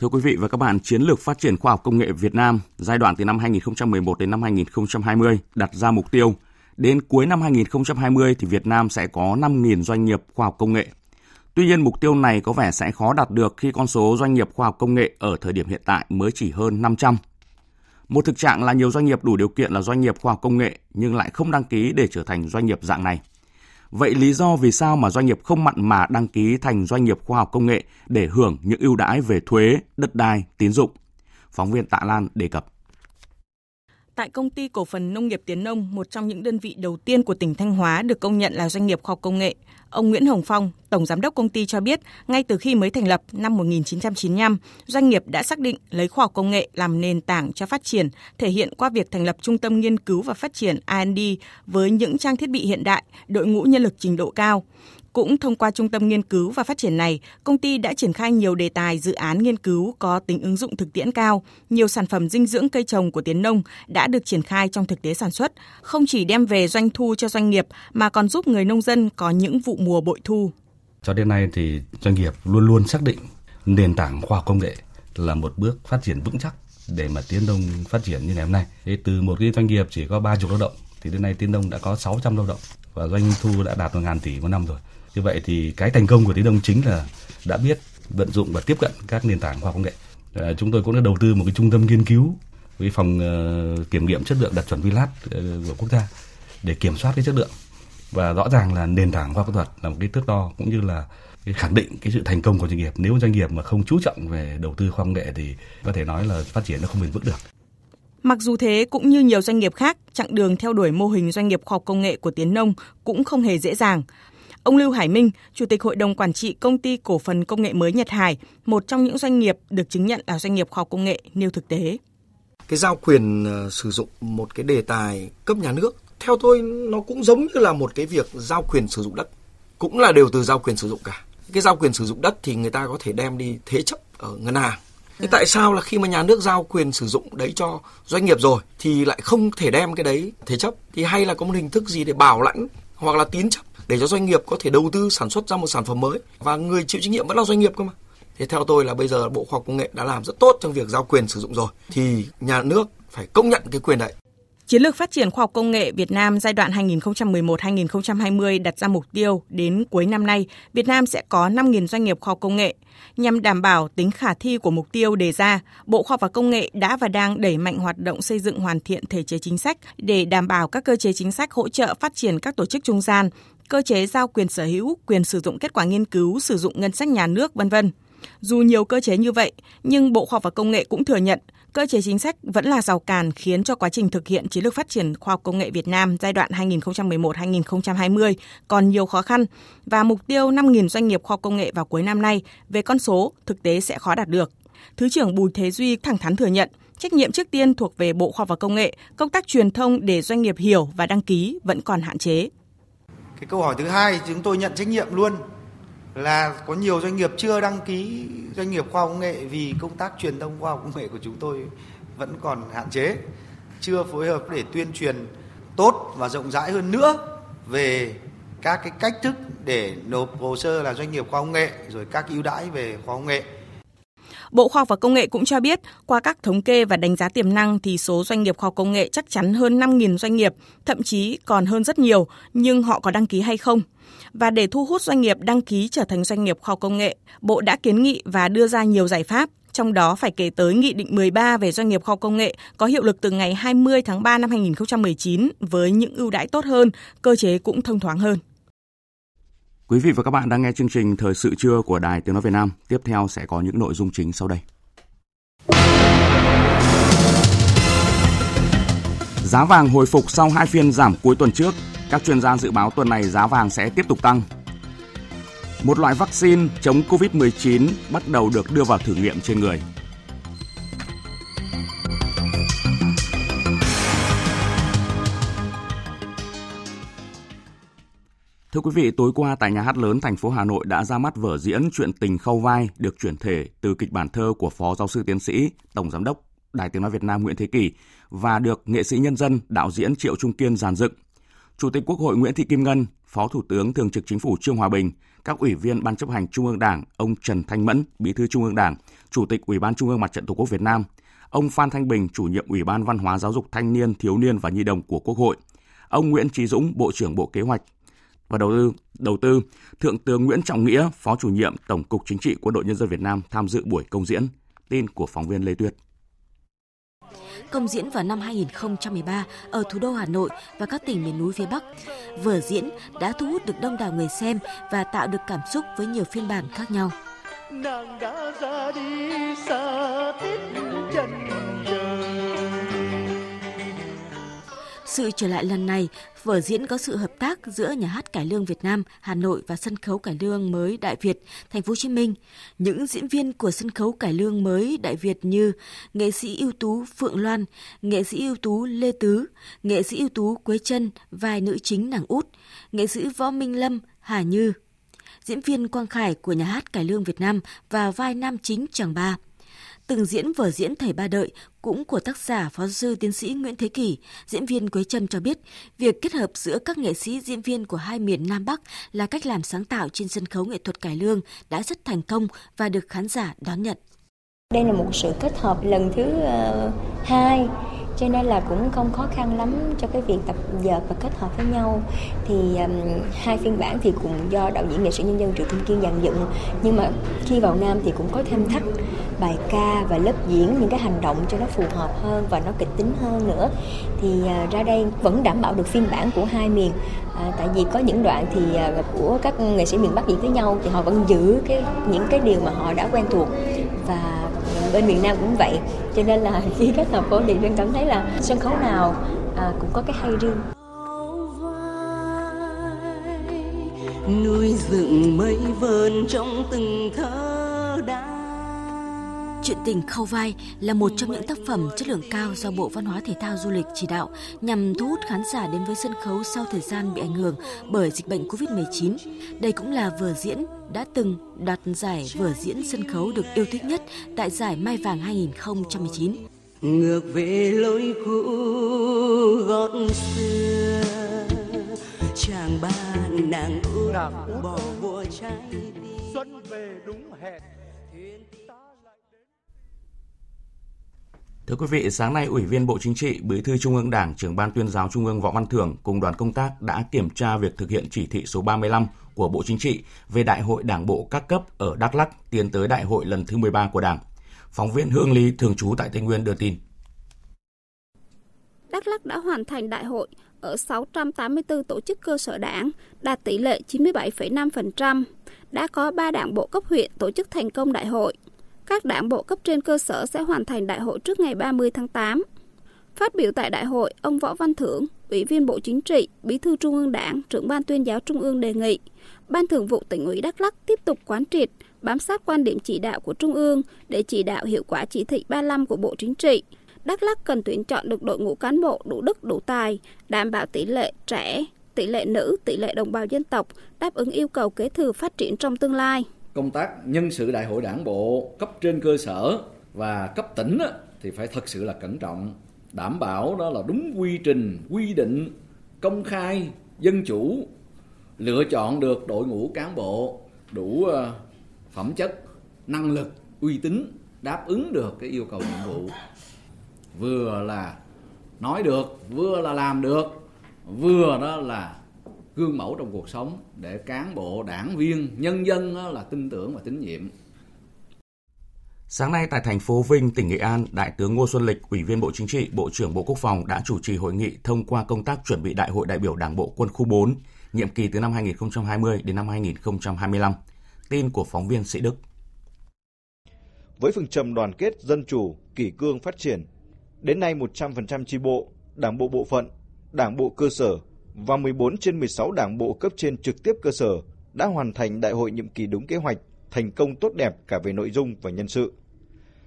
Thưa quý vị và các bạn, chiến lược phát triển khoa học công nghệ Việt Nam giai đoạn từ năm 2011 đến năm 2020 đặt ra mục tiêu đến cuối năm 2020 thì Việt Nam sẽ có 5.000 doanh nghiệp khoa học công nghệ. Tuy nhiên mục tiêu này có vẻ sẽ khó đạt được khi con số doanh nghiệp khoa học công nghệ ở thời điểm hiện tại mới chỉ hơn 500. Một thực trạng là nhiều doanh nghiệp đủ điều kiện là doanh nghiệp khoa học công nghệ nhưng lại không đăng ký để trở thành doanh nghiệp dạng này. Vậy lý do vì sao mà doanh nghiệp không mặn mà đăng ký thành doanh nghiệp khoa học công nghệ để hưởng những ưu đãi về thuế, đất đai, tín dụng? Phóng viên Tạ Lan đề cập. Tại công ty cổ phần nông nghiệp Tiến Nông, một trong những đơn vị đầu tiên của tỉnh Thanh Hóa được công nhận là doanh nghiệp khoa học công nghệ, Ông Nguyễn Hồng Phong, Tổng Giám đốc công ty cho biết, ngay từ khi mới thành lập năm 1995, doanh nghiệp đã xác định lấy khoa học công nghệ làm nền tảng cho phát triển, thể hiện qua việc thành lập Trung tâm Nghiên cứu và Phát triển R&D với những trang thiết bị hiện đại, đội ngũ nhân lực trình độ cao. Cũng thông qua trung tâm nghiên cứu và phát triển này, công ty đã triển khai nhiều đề tài dự án nghiên cứu có tính ứng dụng thực tiễn cao. Nhiều sản phẩm dinh dưỡng cây trồng của Tiến Nông đã được triển khai trong thực tế sản xuất, không chỉ đem về doanh thu cho doanh nghiệp mà còn giúp người nông dân có những vụ mùa bội thu. Cho đến nay thì doanh nghiệp luôn luôn xác định nền tảng khoa học công nghệ là một bước phát triển vững chắc để mà Tiến Đông phát triển như ngày hôm nay. Thế từ một cái doanh nghiệp chỉ có 30 lao động thì đến nay Tiến Đông đã có 600 lao động và doanh thu đã đạt 1 ngàn tỷ một năm rồi. Như vậy thì cái thành công của Tiến Đông chính là đã biết vận dụng và tiếp cận các nền tảng khoa học công nghệ. À, chúng tôi cũng đã đầu tư một cái trung tâm nghiên cứu với phòng uh, kiểm nghiệm chất lượng đạt chuẩn VLAT uh, ờ, của quốc gia để kiểm soát cái chất lượng và rõ ràng là nền tảng khoa học kỹ thuật là một cái thước đo cũng như là cái khẳng định cái sự thành công của doanh nghiệp nếu doanh nghiệp mà không chú trọng về đầu tư khoa học công nghệ thì có thể nói là phát triển nó không bền vững được Mặc dù thế, cũng như nhiều doanh nghiệp khác, chặng đường theo đuổi mô hình doanh nghiệp khoa học công nghệ của Tiến Nông cũng không hề dễ dàng. Ông Lưu Hải Minh, Chủ tịch Hội đồng Quản trị Công ty Cổ phần Công nghệ mới Nhật Hải, một trong những doanh nghiệp được chứng nhận là doanh nghiệp khoa học công nghệ nêu thực tế. Cái giao quyền uh, sử dụng một cái đề tài cấp nhà nước, theo tôi nó cũng giống như là một cái việc giao quyền sử dụng đất, cũng là đều từ giao quyền sử dụng cả. Cái giao quyền sử dụng đất thì người ta có thể đem đi thế chấp ở ngân hàng. Thế tại sao là khi mà nhà nước giao quyền sử dụng đấy cho doanh nghiệp rồi thì lại không thể đem cái đấy thế chấp thì hay là có một hình thức gì để bảo lãnh hoặc là tín chấp để cho doanh nghiệp có thể đầu tư sản xuất ra một sản phẩm mới và người chịu trách nhiệm vẫn là doanh nghiệp cơ mà. Thế theo tôi là bây giờ Bộ Khoa học Công nghệ đã làm rất tốt trong việc giao quyền sử dụng rồi thì nhà nước phải công nhận cái quyền đấy. Chiến lược phát triển khoa học công nghệ Việt Nam giai đoạn 2011-2020 đặt ra mục tiêu đến cuối năm nay, Việt Nam sẽ có 5.000 doanh nghiệp khoa học công nghệ. Nhằm đảm bảo tính khả thi của mục tiêu đề ra, Bộ Khoa học và Công nghệ đã và đang đẩy mạnh hoạt động xây dựng hoàn thiện thể chế chính sách để đảm bảo các cơ chế chính sách hỗ trợ phát triển các tổ chức trung gian, cơ chế giao quyền sở hữu, quyền sử dụng kết quả nghiên cứu, sử dụng ngân sách nhà nước, vân vân. Dù nhiều cơ chế như vậy, nhưng Bộ Khoa học và Công nghệ cũng thừa nhận cơ chế chính sách vẫn là rào cản khiến cho quá trình thực hiện chiến lược phát triển khoa học công nghệ Việt Nam giai đoạn 2011-2020 còn nhiều khó khăn và mục tiêu 5.000 doanh nghiệp khoa học công nghệ vào cuối năm nay về con số thực tế sẽ khó đạt được. Thứ trưởng Bùi Thế Duy thẳng thắn thừa nhận trách nhiệm trước tiên thuộc về Bộ Khoa học và Công nghệ, công tác truyền thông để doanh nghiệp hiểu và đăng ký vẫn còn hạn chế. Cái câu hỏi thứ hai, chúng tôi nhận trách nhiệm luôn là có nhiều doanh nghiệp chưa đăng ký doanh nghiệp khoa học công nghệ vì công tác truyền thông khoa học công nghệ của chúng tôi vẫn còn hạn chế, chưa phối hợp để tuyên truyền tốt và rộng rãi hơn nữa về các cái cách thức để nộp hồ sơ là doanh nghiệp khoa học công nghệ, rồi các ưu đãi về khoa học công nghệ. Bộ Khoa học và Công nghệ cũng cho biết, qua các thống kê và đánh giá tiềm năng thì số doanh nghiệp khoa học công nghệ chắc chắn hơn 5.000 doanh nghiệp, thậm chí còn hơn rất nhiều, nhưng họ có đăng ký hay không? Và để thu hút doanh nghiệp đăng ký trở thành doanh nghiệp khoa học công nghệ, Bộ đã kiến nghị và đưa ra nhiều giải pháp, trong đó phải kể tới Nghị định 13 về doanh nghiệp khoa học công nghệ có hiệu lực từ ngày 20 tháng 3 năm 2019 với những ưu đãi tốt hơn, cơ chế cũng thông thoáng hơn. Quý vị và các bạn đang nghe chương trình Thời sự trưa của Đài Tiếng Nói Việt Nam. Tiếp theo sẽ có những nội dung chính sau đây. Giá vàng hồi phục sau hai phiên giảm cuối tuần trước. Các chuyên gia dự báo tuần này giá vàng sẽ tiếp tục tăng. Một loại vaccine chống COVID-19 bắt đầu được đưa vào thử nghiệm trên người. Thưa quý vị, tối qua tại nhà hát lớn thành phố Hà Nội đã ra mắt vở diễn Chuyện tình khâu vai được chuyển thể từ kịch bản thơ của Phó Giáo sư Tiến sĩ, Tổng Giám đốc Đài Tiếng Nói Việt Nam Nguyễn Thế Kỳ và được nghệ sĩ nhân dân, đạo diễn Triệu Trung Kiên giàn dựng. Chủ tịch Quốc hội Nguyễn Thị Kim Ngân, Phó Thủ tướng Thường trực Chính phủ Trương Hòa Bình, các ủy viên Ban chấp hành Trung ương Đảng, ông Trần Thanh Mẫn, Bí thư Trung ương Đảng, Chủ tịch Ủy ban Trung ương Mặt trận Tổ quốc Việt Nam, ông Phan Thanh Bình, chủ nhiệm Ủy ban Văn hóa Giáo dục Thanh niên, Thiếu niên và Nhi đồng của Quốc hội, ông Nguyễn Trí Dũng, Bộ trưởng Bộ Kế hoạch và Đầu tư, Đầu tư, Thượng tướng Nguyễn Trọng Nghĩa, Phó chủ nhiệm Tổng cục Chính trị Quân đội Nhân dân Việt Nam tham dự buổi công diễn. Tin của phóng viên Lê Tuyết công diễn vào năm 2013 ở thủ đô Hà Nội và các tỉnh miền núi phía Bắc. Vở diễn đã thu hút được đông đảo người xem và tạo được cảm xúc với nhiều phiên bản khác nhau. Nàng đã ra đi xa tít chân Sự trở lại lần này, vở diễn có sự hợp tác giữa Nhà hát Cải lương Việt Nam, Hà Nội và sân khấu Cải lương mới Đại Việt, Thành phố Hồ Chí Minh. Những diễn viên của sân khấu Cải lương mới Đại Việt như nghệ sĩ ưu tú Phượng Loan, nghệ sĩ ưu tú Lê Tứ, nghệ sĩ ưu tú Quế Trân, vai nữ chính nàng Út, nghệ sĩ Võ Minh Lâm, Hà Như, diễn viên Quang Khải của Nhà hát Cải lương Việt Nam và vai nam chính Tràng Ba từng diễn vở diễn Thầy Ba Đợi cũng của tác giả phó sư tiến sĩ Nguyễn Thế Kỷ, diễn viên Quế Trâm cho biết, việc kết hợp giữa các nghệ sĩ diễn viên của hai miền Nam Bắc là cách làm sáng tạo trên sân khấu nghệ thuật cải lương đã rất thành công và được khán giả đón nhận. Đây là một sự kết hợp lần thứ uh, hai cho nên là cũng không khó khăn lắm cho cái việc tập dợt và kết hợp với nhau. Thì um, hai phiên bản thì cũng do đạo diễn nghệ sĩ nhân dân Triệu Kim Kiên dàn dựng. Nhưng mà khi vào Nam thì cũng có thêm thắt bài ca và lớp diễn những cái hành động cho nó phù hợp hơn và nó kịch tính hơn nữa. Thì uh, ra đây vẫn đảm bảo được phiên bản của hai miền. À, tại vì có những đoạn thì uh, của các nghệ sĩ miền Bắc diễn với nhau thì họ vẫn giữ cái những cái điều mà họ đã quen thuộc. Và bên miền Nam cũng vậy. Cho nên là (laughs) khi kết hợp phố thì Duyên cảm thấy là sân khấu nào à, cũng có cái hay riêng. Nuôi dựng mây vờn trong từng thơ. Chuyện tình khâu vai là một trong những tác phẩm chất lượng cao do Bộ Văn hóa Thể thao Du lịch chỉ đạo nhằm thu hút khán giả đến với sân khấu sau thời gian bị ảnh hưởng bởi dịch bệnh Covid-19. Đây cũng là vở diễn đã từng đoạt giải vở diễn sân khấu được yêu thích nhất tại giải Mai Vàng 2019. Ngược về lối cũ gót xưa chàng ba nàng út bỏ vua trái xuân về đúng hẹn Thưa quý vị, sáng nay Ủy viên Bộ Chính trị, Bí thư Trung ương Đảng, trưởng ban tuyên giáo Trung ương Võ Văn Thưởng cùng đoàn công tác đã kiểm tra việc thực hiện chỉ thị số 35 của Bộ Chính trị về Đại hội Đảng bộ các cấp ở Đắk Lắk tiến tới Đại hội lần thứ 13 của Đảng. Phóng viên Hương Lý thường trú tại Tây Nguyên đưa tin. Đắk Lắk đã hoàn thành đại hội ở 684 tổ chức cơ sở đảng, đạt tỷ lệ 97,5%. Đã có 3 đảng bộ cấp huyện tổ chức thành công đại hội các đảng bộ cấp trên cơ sở sẽ hoàn thành đại hội trước ngày 30 tháng 8. Phát biểu tại đại hội, ông Võ Văn Thưởng, Ủy viên Bộ Chính trị, Bí thư Trung ương Đảng, trưởng ban tuyên giáo Trung ương đề nghị Ban Thường vụ tỉnh ủy Đắk Lắk tiếp tục quán triệt, bám sát quan điểm chỉ đạo của Trung ương để chỉ đạo hiệu quả chỉ thị 35 của Bộ Chính trị. Đắk Lắk cần tuyển chọn được đội ngũ cán bộ đủ đức đủ tài, đảm bảo tỷ lệ trẻ, tỷ lệ nữ, tỷ lệ đồng bào dân tộc, đáp ứng yêu cầu kế thừa phát triển trong tương lai công tác nhân sự đại hội đảng bộ cấp trên cơ sở và cấp tỉnh thì phải thật sự là cẩn trọng, đảm bảo đó là đúng quy trình, quy định, công khai, dân chủ, lựa chọn được đội ngũ cán bộ đủ ờ, phẩm chất, năng lực, uy tín, đáp ứng được cái yêu cầu nhiệm vụ. Vừa là nói được, vừa là làm được, vừa đó là gương mẫu trong cuộc sống để cán bộ, đảng viên, nhân dân là tin tưởng và tín nhiệm. Sáng nay tại thành phố Vinh, tỉnh Nghệ An, Đại tướng Ngô Xuân Lịch, Ủy viên Bộ Chính trị, Bộ trưởng Bộ Quốc phòng đã chủ trì hội nghị thông qua công tác chuẩn bị Đại hội đại biểu Đảng bộ quân khu 4, nhiệm kỳ từ năm 2020 đến năm 2025. Tin của phóng viên Sĩ Đức. Với phương châm đoàn kết, dân chủ, kỷ cương phát triển, đến nay 100% chi bộ, đảng bộ bộ phận, đảng bộ cơ sở và 14 trên 16 đảng bộ cấp trên trực tiếp cơ sở đã hoàn thành đại hội nhiệm kỳ đúng kế hoạch, thành công tốt đẹp cả về nội dung và nhân sự.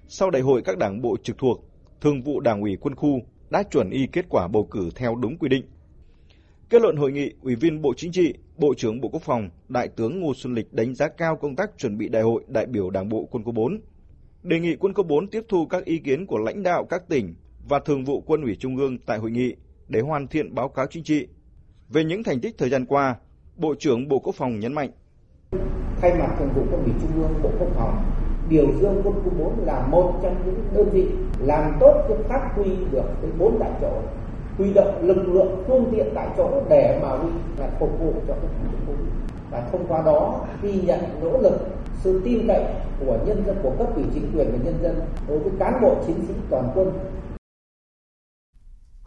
Sau đại hội các đảng bộ trực thuộc, Thường vụ Đảng ủy Quân khu đã chuẩn y kết quả bầu cử theo đúng quy định. Kết luận hội nghị, Ủy viên Bộ Chính trị, Bộ trưởng Bộ Quốc phòng, Đại tướng Ngô Xuân Lịch đánh giá cao công tác chuẩn bị đại hội đại biểu Đảng bộ Quân khu 4. Đề nghị Quân khu 4 tiếp thu các ý kiến của lãnh đạo các tỉnh và Thường vụ Quân ủy Trung ương tại hội nghị để hoàn thiện báo cáo chính trị. Về những thành tích thời gian qua, Bộ trưởng Bộ Quốc phòng nhấn mạnh. Thay mặt Thường vụ Quân ủy Trung ương Bộ Quốc phòng, biểu dương quân khu 4 là một trong những đơn vị làm tốt công tác huy được với bốn tại chỗ huy động lực lượng phương tiện tại chỗ để mà huy là phục vụ cho cái phòng chống covid và thông qua đó ghi nhận nỗ lực sự tin cậy của nhân dân của cấp ủy chính quyền và nhân dân đối với cán bộ chiến sĩ toàn quân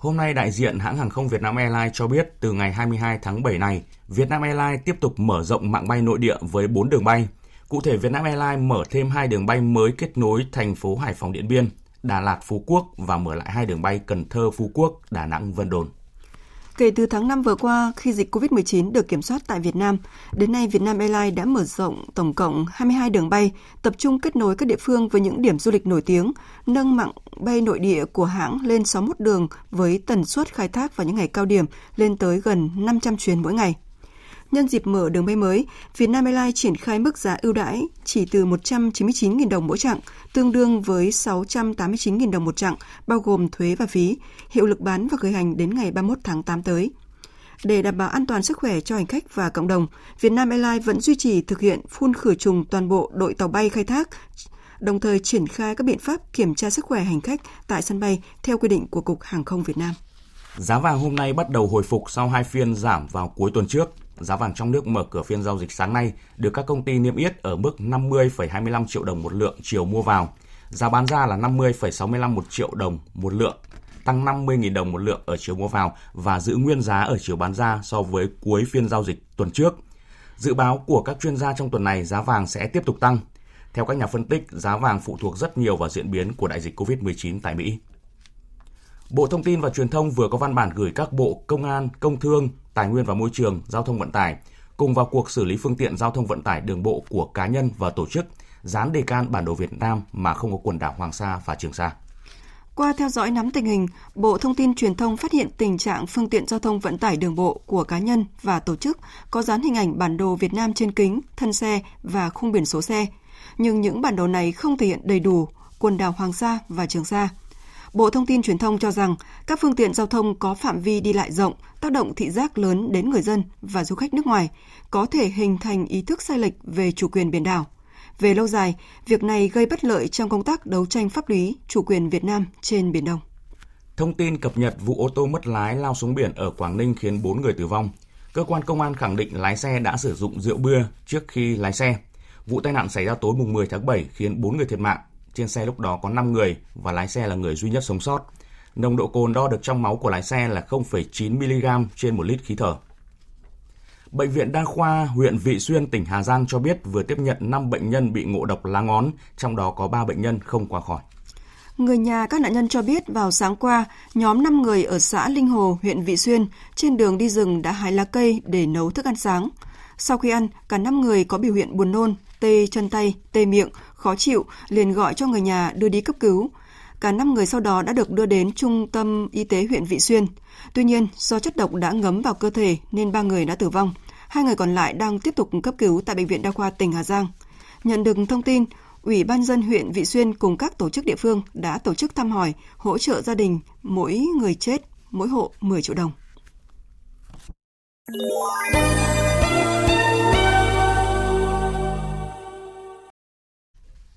Hôm nay, đại diện hãng hàng không Việt Nam Airlines cho biết từ ngày 22 tháng 7 này, Việt Nam Airlines tiếp tục mở rộng mạng bay nội địa với 4 đường bay. Cụ thể, Việt Nam Airlines mở thêm 2 đường bay mới kết nối thành phố Hải Phòng Điện Biên, Đà Lạt Phú Quốc và mở lại hai đường bay Cần Thơ Phú Quốc, Đà Nẵng Vân Đồn. Kể từ tháng 5 vừa qua, khi dịch COVID-19 được kiểm soát tại Việt Nam, đến nay Vietnam Airlines đã mở rộng tổng cộng 22 đường bay, tập trung kết nối các địa phương với những điểm du lịch nổi tiếng, nâng mạng bay nội địa của hãng lên 61 đường với tần suất khai thác vào những ngày cao điểm lên tới gần 500 chuyến mỗi ngày. Nhân dịp mở đường bay mới, Vietnam Airlines triển khai mức giá ưu đãi chỉ từ 199.000 đồng mỗi chặng, tương đương với 689.000 đồng một chặng, bao gồm thuế và phí, hiệu lực bán và khởi hành đến ngày 31 tháng 8 tới. Để đảm bảo an toàn sức khỏe cho hành khách và cộng đồng, Vietnam Airlines vẫn duy trì thực hiện phun khử trùng toàn bộ đội tàu bay khai thác, đồng thời triển khai các biện pháp kiểm tra sức khỏe hành khách tại sân bay theo quy định của Cục Hàng không Việt Nam. Giá vàng hôm nay bắt đầu hồi phục sau hai phiên giảm vào cuối tuần trước. Giá vàng trong nước mở cửa phiên giao dịch sáng nay được các công ty niêm yết ở mức 50,25 triệu đồng một lượng chiều mua vào. Giá bán ra là 50,65 một triệu đồng một lượng, tăng 50.000 đồng một lượng ở chiều mua vào và giữ nguyên giá ở chiều bán ra so với cuối phiên giao dịch tuần trước. Dự báo của các chuyên gia trong tuần này giá vàng sẽ tiếp tục tăng. Theo các nhà phân tích, giá vàng phụ thuộc rất nhiều vào diễn biến của đại dịch COVID-19 tại Mỹ. Bộ Thông tin và Truyền thông vừa có văn bản gửi các bộ Công an, Công thương, Tài nguyên và Môi trường, Giao thông Vận tải cùng vào cuộc xử lý phương tiện giao thông vận tải đường bộ của cá nhân và tổ chức dán đề can bản đồ Việt Nam mà không có quần đảo Hoàng Sa và Trường Sa. Qua theo dõi nắm tình hình, Bộ Thông tin Truyền thông phát hiện tình trạng phương tiện giao thông vận tải đường bộ của cá nhân và tổ chức có dán hình ảnh bản đồ Việt Nam trên kính, thân xe và khung biển số xe. Nhưng những bản đồ này không thể hiện đầy đủ quần đảo Hoàng Sa và Trường Sa. Bộ Thông tin Truyền thông cho rằng các phương tiện giao thông có phạm vi đi lại rộng, tác động thị giác lớn đến người dân và du khách nước ngoài, có thể hình thành ý thức sai lệch về chủ quyền biển đảo. Về lâu dài, việc này gây bất lợi trong công tác đấu tranh pháp lý chủ quyền Việt Nam trên Biển Đông. Thông tin cập nhật vụ ô tô mất lái lao xuống biển ở Quảng Ninh khiến 4 người tử vong. Cơ quan công an khẳng định lái xe đã sử dụng rượu bia trước khi lái xe. Vụ tai nạn xảy ra tối mùng 10 tháng 7 khiến 4 người thiệt mạng, trên xe lúc đó có 5 người và lái xe là người duy nhất sống sót. Nồng độ cồn đo được trong máu của lái xe là 0,9 mg trên 1 lít khí thở. Bệnh viện Đa khoa huyện Vị Xuyên, tỉnh Hà Giang cho biết vừa tiếp nhận 5 bệnh nhân bị ngộ độc lá ngón, trong đó có 3 bệnh nhân không qua khỏi. Người nhà các nạn nhân cho biết vào sáng qua, nhóm 5 người ở xã Linh Hồ, huyện Vị Xuyên trên đường đi rừng đã hái lá cây để nấu thức ăn sáng. Sau khi ăn, cả 5 người có biểu hiện buồn nôn, tê chân tay, tê miệng, khó chịu, liền gọi cho người nhà đưa đi cấp cứu. Cả 5 người sau đó đã được đưa đến trung tâm y tế huyện Vị Xuyên. Tuy nhiên, do chất độc đã ngấm vào cơ thể nên ba người đã tử vong. Hai người còn lại đang tiếp tục cấp cứu tại Bệnh viện Đa khoa tỉnh Hà Giang. Nhận được thông tin, Ủy ban dân huyện Vị Xuyên cùng các tổ chức địa phương đã tổ chức thăm hỏi, hỗ trợ gia đình mỗi người chết, mỗi hộ 10 triệu đồng.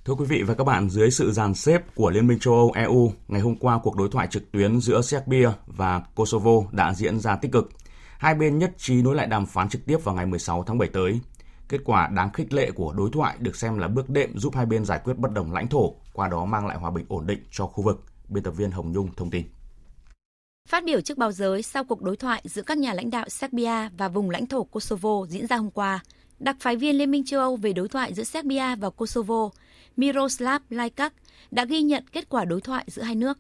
Thưa quý vị và các bạn, dưới sự dàn xếp của Liên minh châu Âu EU, ngày hôm qua cuộc đối thoại trực tuyến giữa Serbia và Kosovo đã diễn ra tích cực. Hai bên nhất trí nối lại đàm phán trực tiếp vào ngày 16 tháng 7 tới. Kết quả đáng khích lệ của đối thoại được xem là bước đệm giúp hai bên giải quyết bất đồng lãnh thổ, qua đó mang lại hòa bình ổn định cho khu vực. Biên tập viên Hồng Nhung thông tin. Phát biểu trước báo giới sau cuộc đối thoại giữa các nhà lãnh đạo Serbia và vùng lãnh thổ Kosovo diễn ra hôm qua, đặc phái viên Liên minh châu Âu về đối thoại giữa Serbia và Kosovo, Miroslav Lajkak, đã ghi nhận kết quả đối thoại giữa hai nước.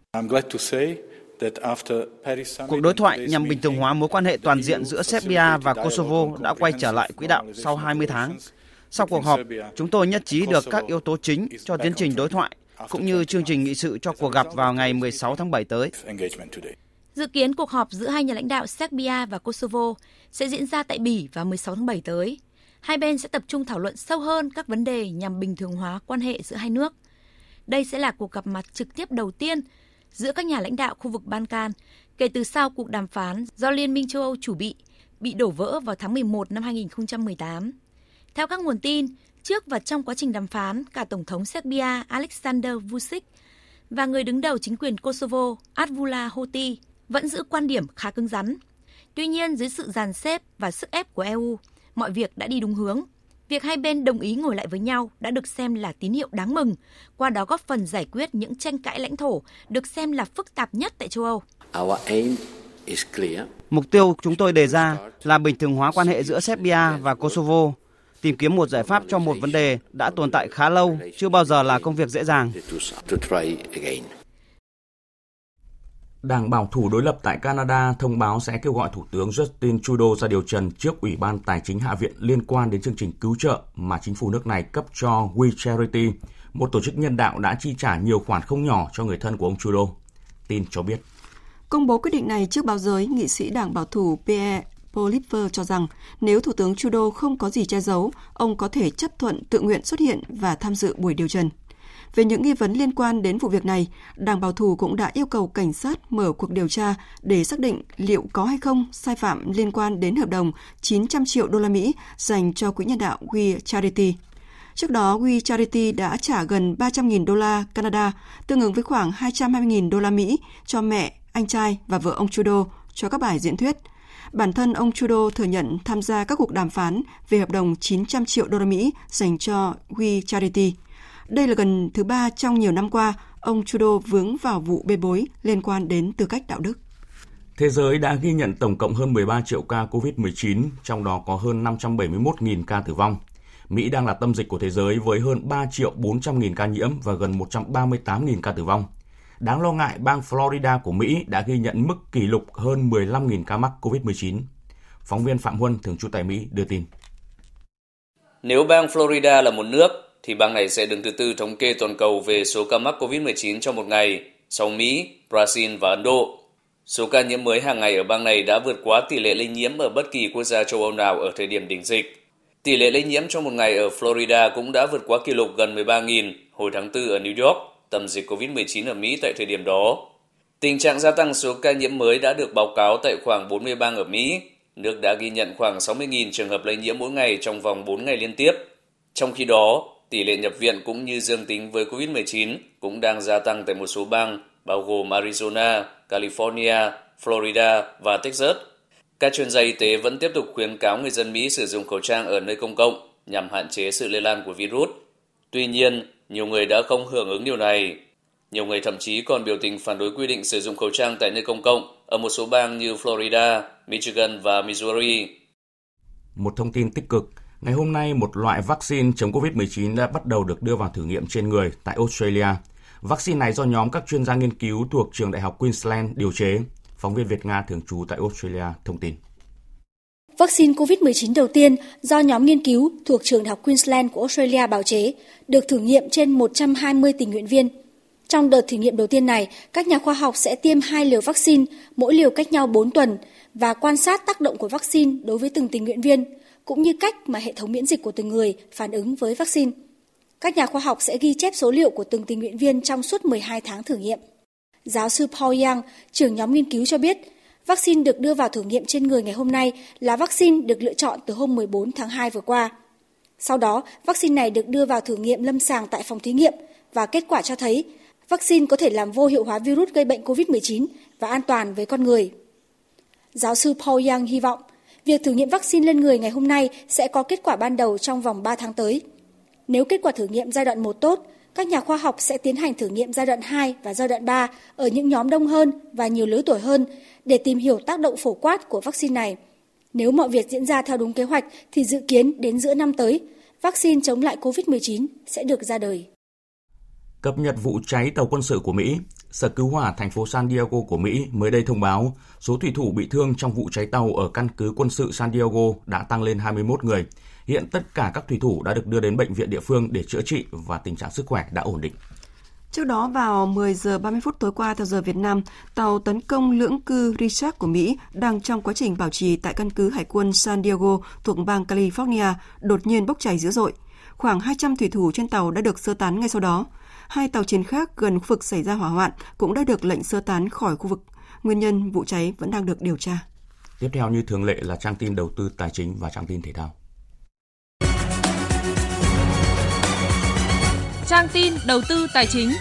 Cuộc đối thoại nhằm bình thường hóa mối quan hệ toàn diện giữa Serbia và Kosovo đã quay trở lại quỹ đạo sau 20 tháng. Sau cuộc họp, chúng tôi nhất trí được các yếu tố chính cho tiến trình đối thoại, cũng như chương trình nghị sự cho cuộc gặp vào ngày 16 tháng 7 tới. Dự kiến cuộc họp giữa hai nhà lãnh đạo Serbia và Kosovo sẽ diễn ra tại Bỉ vào 16 tháng 7 tới. Hai bên sẽ tập trung thảo luận sâu hơn các vấn đề nhằm bình thường hóa quan hệ giữa hai nước. Đây sẽ là cuộc gặp mặt trực tiếp đầu tiên giữa các nhà lãnh đạo khu vực Ban Can kể từ sau cuộc đàm phán do Liên minh châu Âu chủ bị bị đổ vỡ vào tháng 11 năm 2018. Theo các nguồn tin, trước và trong quá trình đàm phán, cả Tổng thống Serbia Alexander Vučić và người đứng đầu chính quyền Kosovo Advula Hoti vẫn giữ quan điểm khá cứng rắn. Tuy nhiên, dưới sự dàn xếp và sức ép của EU, mọi việc đã đi đúng hướng. Việc hai bên đồng ý ngồi lại với nhau đã được xem là tín hiệu đáng mừng, qua đó góp phần giải quyết những tranh cãi lãnh thổ được xem là phức tạp nhất tại châu Âu. Mục tiêu chúng tôi đề ra là bình thường hóa quan hệ giữa Serbia và Kosovo, tìm kiếm một giải pháp cho một vấn đề đã tồn tại khá lâu, chưa bao giờ là công việc dễ dàng. Đảng bảo thủ đối lập tại Canada thông báo sẽ kêu gọi Thủ tướng Justin Trudeau ra điều trần trước Ủy ban Tài chính Hạ viện liên quan đến chương trình cứu trợ mà chính phủ nước này cấp cho We Charity, một tổ chức nhân đạo đã chi trả nhiều khoản không nhỏ cho người thân của ông Trudeau. Tin cho biết. Công bố quyết định này trước báo giới, nghị sĩ đảng bảo thủ Pierre Poliver cho rằng nếu Thủ tướng Trudeau không có gì che giấu, ông có thể chấp thuận tự nguyện xuất hiện và tham dự buổi điều trần. Về những nghi vấn liên quan đến vụ việc này, Đảng Bảo thủ cũng đã yêu cầu cảnh sát mở cuộc điều tra để xác định liệu có hay không sai phạm liên quan đến hợp đồng 900 triệu đô la Mỹ dành cho quỹ nhân đạo We Charity. Trước đó, We Charity đã trả gần 300.000 đô la Canada, tương ứng với khoảng 220.000 đô la Mỹ cho mẹ, anh trai và vợ ông Trudeau cho các bài diễn thuyết. Bản thân ông Trudeau thừa nhận tham gia các cuộc đàm phán về hợp đồng 900 triệu đô la Mỹ dành cho We Charity. Đây là gần thứ ba trong nhiều năm qua, ông Trudeau vướng vào vụ bê bối liên quan đến tư cách đạo đức. Thế giới đã ghi nhận tổng cộng hơn 13 triệu ca COVID-19, trong đó có hơn 571.000 ca tử vong. Mỹ đang là tâm dịch của thế giới với hơn 3 triệu 400 nghìn ca nhiễm và gần 138 nghìn ca tử vong. Đáng lo ngại, bang Florida của Mỹ đã ghi nhận mức kỷ lục hơn 15.000 ca mắc COVID-19. Phóng viên Phạm Huân, thường trú tại Mỹ, đưa tin. Nếu bang Florida là một nước, thì bang này sẽ đứng thứ tư thống kê toàn cầu về số ca mắc COVID-19 trong một ngày, sau Mỹ, Brazil và Ấn Độ. Số ca nhiễm mới hàng ngày ở bang này đã vượt quá tỷ lệ lây nhiễm ở bất kỳ quốc gia châu Âu nào ở thời điểm đỉnh dịch. Tỷ lệ lây nhiễm trong một ngày ở Florida cũng đã vượt quá kỷ lục gần 13.000 hồi tháng 4 ở New York, tầm dịch COVID-19 ở Mỹ tại thời điểm đó. Tình trạng gia tăng số ca nhiễm mới đã được báo cáo tại khoảng 40 bang ở Mỹ. Nước đã ghi nhận khoảng 60.000 trường hợp lây nhiễm mỗi ngày trong vòng 4 ngày liên tiếp. Trong khi đó, tỷ lệ nhập viện cũng như dương tính với COVID-19 cũng đang gia tăng tại một số bang, bao gồm Arizona, California, Florida và Texas. Các chuyên gia y tế vẫn tiếp tục khuyến cáo người dân Mỹ sử dụng khẩu trang ở nơi công cộng nhằm hạn chế sự lây lan của virus. Tuy nhiên, nhiều người đã không hưởng ứng điều này. Nhiều người thậm chí còn biểu tình phản đối quy định sử dụng khẩu trang tại nơi công cộng ở một số bang như Florida, Michigan và Missouri. Một thông tin tích cực, Ngày hôm nay, một loại vaccine chống COVID-19 đã bắt đầu được đưa vào thử nghiệm trên người tại Australia. Vaccine này do nhóm các chuyên gia nghiên cứu thuộc trường Đại học Queensland điều chế. Phóng viên Việt Nga thường trú tại Australia thông tin. Vaccine COVID-19 đầu tiên do nhóm nghiên cứu thuộc trường Đại học Queensland của Australia bào chế được thử nghiệm trên 120 tình nguyện viên. Trong đợt thử nghiệm đầu tiên này, các nhà khoa học sẽ tiêm hai liều vaccine, mỗi liều cách nhau 4 tuần và quan sát tác động của vaccine đối với từng tình nguyện viên – cũng như cách mà hệ thống miễn dịch của từng người phản ứng với vaccine. Các nhà khoa học sẽ ghi chép số liệu của từng tình nguyện viên trong suốt 12 tháng thử nghiệm. Giáo sư Paul Yang, trưởng nhóm nghiên cứu cho biết, vaccine được đưa vào thử nghiệm trên người ngày hôm nay là vaccine được lựa chọn từ hôm 14 tháng 2 vừa qua. Sau đó, vaccine này được đưa vào thử nghiệm lâm sàng tại phòng thí nghiệm và kết quả cho thấy vaccine có thể làm vô hiệu hóa virus gây bệnh COVID-19 và an toàn với con người. Giáo sư Paul Yang hy vọng Việc thử nghiệm vaccine lên người ngày hôm nay sẽ có kết quả ban đầu trong vòng 3 tháng tới. Nếu kết quả thử nghiệm giai đoạn 1 tốt, các nhà khoa học sẽ tiến hành thử nghiệm giai đoạn 2 và giai đoạn 3 ở những nhóm đông hơn và nhiều lứa tuổi hơn để tìm hiểu tác động phổ quát của vaccine này. Nếu mọi việc diễn ra theo đúng kế hoạch thì dự kiến đến giữa năm tới, vaccine chống lại COVID-19 sẽ được ra đời. Cập nhật vụ cháy tàu quân sự của Mỹ, Sở Cứu hỏa thành phố San Diego của Mỹ mới đây thông báo số thủy thủ bị thương trong vụ cháy tàu ở căn cứ quân sự San Diego đã tăng lên 21 người. Hiện tất cả các thủy thủ đã được đưa đến bệnh viện địa phương để chữa trị và tình trạng sức khỏe đã ổn định. Trước đó vào 10 giờ 30 phút tối qua theo giờ Việt Nam, tàu tấn công lưỡng cư Richard của Mỹ đang trong quá trình bảo trì tại căn cứ hải quân San Diego thuộc bang California đột nhiên bốc cháy dữ dội. Khoảng 200 thủy thủ trên tàu đã được sơ tán ngay sau đó. Hai tàu chiến khác gần khu vực xảy ra hỏa hoạn cũng đã được lệnh sơ tán khỏi khu vực. Nguyên nhân vụ cháy vẫn đang được điều tra. Tiếp theo như thường lệ là trang tin đầu tư tài chính và trang tin thể thao. Trang tin đầu tư tài chính.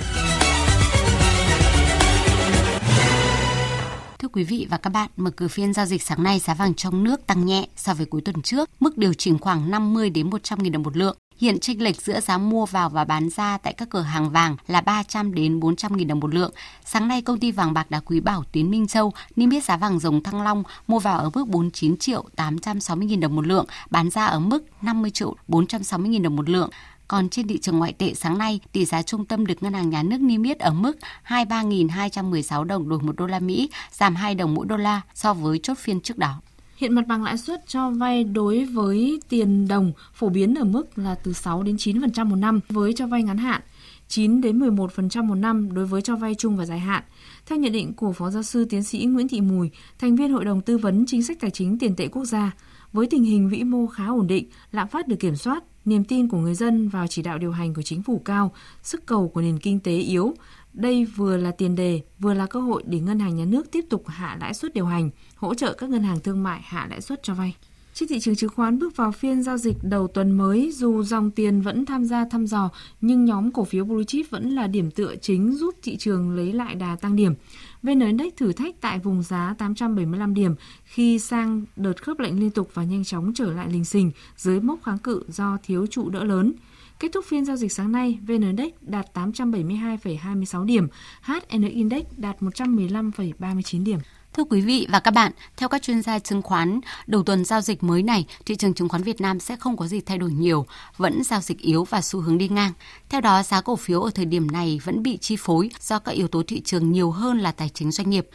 Thưa quý vị và các bạn, mở cửa phiên giao dịch sáng nay giá vàng trong nước tăng nhẹ so với cuối tuần trước, mức điều chỉnh khoảng 50 đến 100 000 đồng một lượng. Hiện chênh lệch giữa giá mua vào và bán ra tại các cửa hàng vàng là 300 đến 400 000 đồng một lượng. Sáng nay công ty vàng bạc đá quý Bảo Tiến Minh Châu niêm yết giá vàng dòng Thăng Long mua vào ở mức 49 triệu 860 000 đồng một lượng, bán ra ở mức 50 triệu 460 000 đồng một lượng. Còn trên thị trường ngoại tệ sáng nay, tỷ giá trung tâm được Ngân hàng Nhà nước niêm yết ở mức 23.216 đồng đổi 1 đô la Mỹ, giảm 2 đồng mỗi đô la so với chốt phiên trước đó. Hiện mặt bằng lãi suất cho vay đối với tiền đồng phổ biến ở mức là từ 6 đến 9% một năm với cho vay ngắn hạn, 9 đến 11% một năm đối với cho vay chung và dài hạn. Theo nhận định của Phó giáo sư tiến sĩ Nguyễn Thị Mùi, thành viên Hội đồng tư vấn chính sách tài chính tiền tệ quốc gia, với tình hình vĩ mô khá ổn định, lạm phát được kiểm soát, niềm tin của người dân vào chỉ đạo điều hành của chính phủ cao, sức cầu của nền kinh tế yếu, đây vừa là tiền đề, vừa là cơ hội để ngân hàng nhà nước tiếp tục hạ lãi suất điều hành, hỗ trợ các ngân hàng thương mại hạ lãi suất cho vay. Trên thị trường chứng khoán bước vào phiên giao dịch đầu tuần mới, dù dòng tiền vẫn tham gia thăm dò, nhưng nhóm cổ phiếu blue chip vẫn là điểm tựa chính giúp thị trường lấy lại đà tăng điểm. VN Index thử thách tại vùng giá 875 điểm khi sang đợt khớp lệnh liên tục và nhanh chóng trở lại lình xình dưới mốc kháng cự do thiếu trụ đỡ lớn. Kết thúc phiên giao dịch sáng nay, VN Index đạt 872,26 điểm, HN Index đạt 115,39 điểm. Thưa quý vị và các bạn, theo các chuyên gia chứng khoán, đầu tuần giao dịch mới này, thị trường chứng khoán Việt Nam sẽ không có gì thay đổi nhiều, vẫn giao dịch yếu và xu hướng đi ngang. Theo đó, giá cổ phiếu ở thời điểm này vẫn bị chi phối do các yếu tố thị trường nhiều hơn là tài chính doanh nghiệp.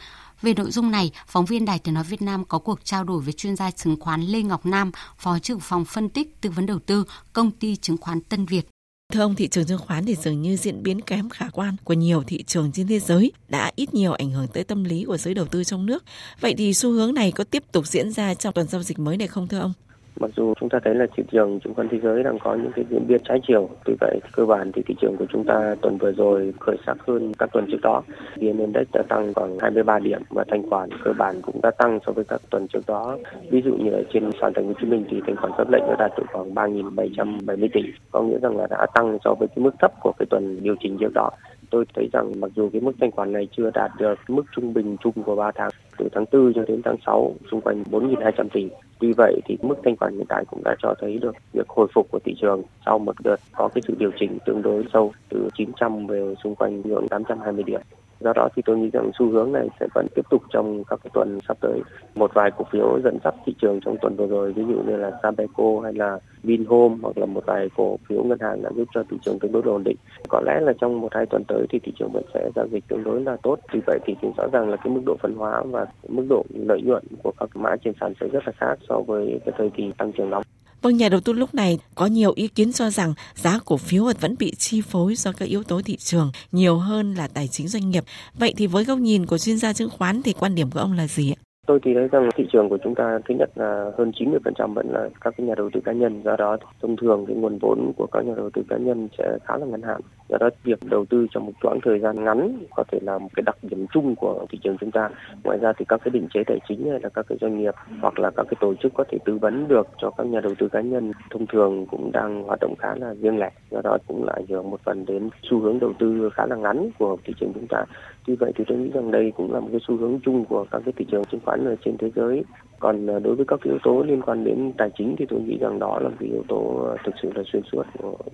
Về nội dung này, phóng viên Đài Tiếng Nói Việt Nam có cuộc trao đổi với chuyên gia chứng khoán Lê Ngọc Nam, Phó trưởng phòng phân tích tư vấn đầu tư, công ty chứng khoán Tân Việt. Thưa ông, thị trường chứng khoán thì dường như diễn biến kém khả quan của nhiều thị trường trên thế giới đã ít nhiều ảnh hưởng tới tâm lý của giới đầu tư trong nước. Vậy thì xu hướng này có tiếp tục diễn ra trong tuần giao dịch mới này không thưa ông? Mặc dù chúng ta thấy là thị trường chứng khoán thế giới đang có những cái diễn biến trái chiều, tuy vậy cơ bản thì thị trường của chúng ta tuần vừa rồi khởi sắc hơn các tuần trước đó. VN Index đã tăng khoảng 23 điểm và thanh khoản cơ bản cũng đã tăng so với các tuần trước đó. Ví dụ như ở trên sàn thành phố Hồ Chí Minh thì thanh khoản cấp lệnh đã đạt được khoảng 3.770 tỷ, có nghĩa rằng là đã tăng so với cái mức thấp của cái tuần điều chỉnh trước đó tôi thấy rằng mặc dù cái mức thanh khoản này chưa đạt được mức trung bình chung của 3 tháng từ tháng 4 cho đến tháng 6 xung quanh 4.200 tỷ. Tuy vậy thì mức thanh khoản hiện tại cũng đã cho thấy được việc hồi phục của thị trường sau một đợt có cái sự điều chỉnh tương đối sâu từ 900 về xung quanh ngưỡng 820 điểm. Do đó thì tôi nghĩ rằng xu hướng này sẽ vẫn tiếp tục trong các cái tuần sắp tới. Một vài cổ phiếu dẫn dắt thị trường trong tuần vừa rồi, ví dụ như là Sabeco hay là Vinhome hoặc là một vài cổ phiếu ngân hàng đã giúp cho thị trường tương đối ổn định. Có lẽ là trong một hai tuần tới thì thị trường vẫn sẽ giao dịch tương đối là tốt. Vì vậy thì thì rõ ràng là cái mức độ phân hóa và mức độ lợi nhuận của các mã trên sàn sẽ rất là khác so với cái thời kỳ tăng trưởng nóng. Vâng, nhà đầu tư lúc này có nhiều ý kiến cho rằng giá cổ phiếu vẫn bị chi phối do các yếu tố thị trường nhiều hơn là tài chính doanh nghiệp. Vậy thì với góc nhìn của chuyên gia chứng khoán thì quan điểm của ông là gì ạ? Tôi thì thấy rằng thị trường của chúng ta thứ nhất là hơn 90% vẫn là các cái nhà đầu tư cá nhân, do đó thông thường cái nguồn vốn của các nhà đầu tư cá nhân sẽ khá là ngắn hạn. Do đó việc đầu tư trong một quãng thời gian ngắn có thể là một cái đặc điểm chung của thị trường chúng ta. Ngoài ra thì các cái định chế tài chính hay là các cái doanh nghiệp hoặc là các cái tổ chức có thể tư vấn được cho các nhà đầu tư cá nhân thông thường cũng đang hoạt động khá là riêng lẻ. Do đó cũng là ảnh hưởng một phần đến xu hướng đầu tư khá là ngắn của thị trường chúng ta. Tuy vậy thì tôi nghĩ rằng đây cũng là một cái xu hướng chung của các cái thị trường chứng khoán ở trên thế giới. Còn à, đối với các yếu tố liên quan đến tài chính thì tôi nghĩ rằng đó là cái yếu tố à, thực sự là xuyên suốt.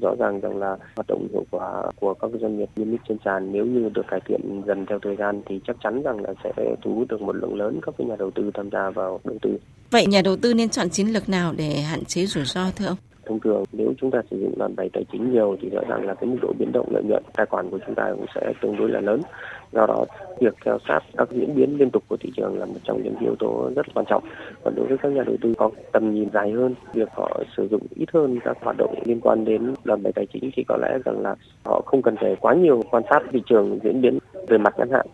Rõ ràng rằng là hoạt động hiệu quả của các doanh nghiệp niêm yết trên sàn nếu như được cải thiện dần theo thời gian thì chắc chắn rằng là sẽ thu hút được một lượng lớn các nhà đầu tư tham gia vào đầu tư. Vậy nhà đầu tư nên chọn chiến lược nào để hạn chế rủi ro thưa ông? thông thường nếu chúng ta sử dụng đòn bẩy tài chính nhiều thì rõ ràng là cái mức độ biến động lợi nhuận tài khoản của chúng ta cũng sẽ tương đối là lớn do đó, việc theo sát các diễn biến liên tục của thị trường là một trong những yếu tố rất quan trọng. Còn đối với các nhà đầu tư có tầm nhìn dài hơn, việc họ sử dụng ít hơn các hoạt động liên quan đến đòn bẩy tài chính thì có lẽ rằng là họ không cần phải quá nhiều quan sát thị trường diễn biến về mặt ngắn hạn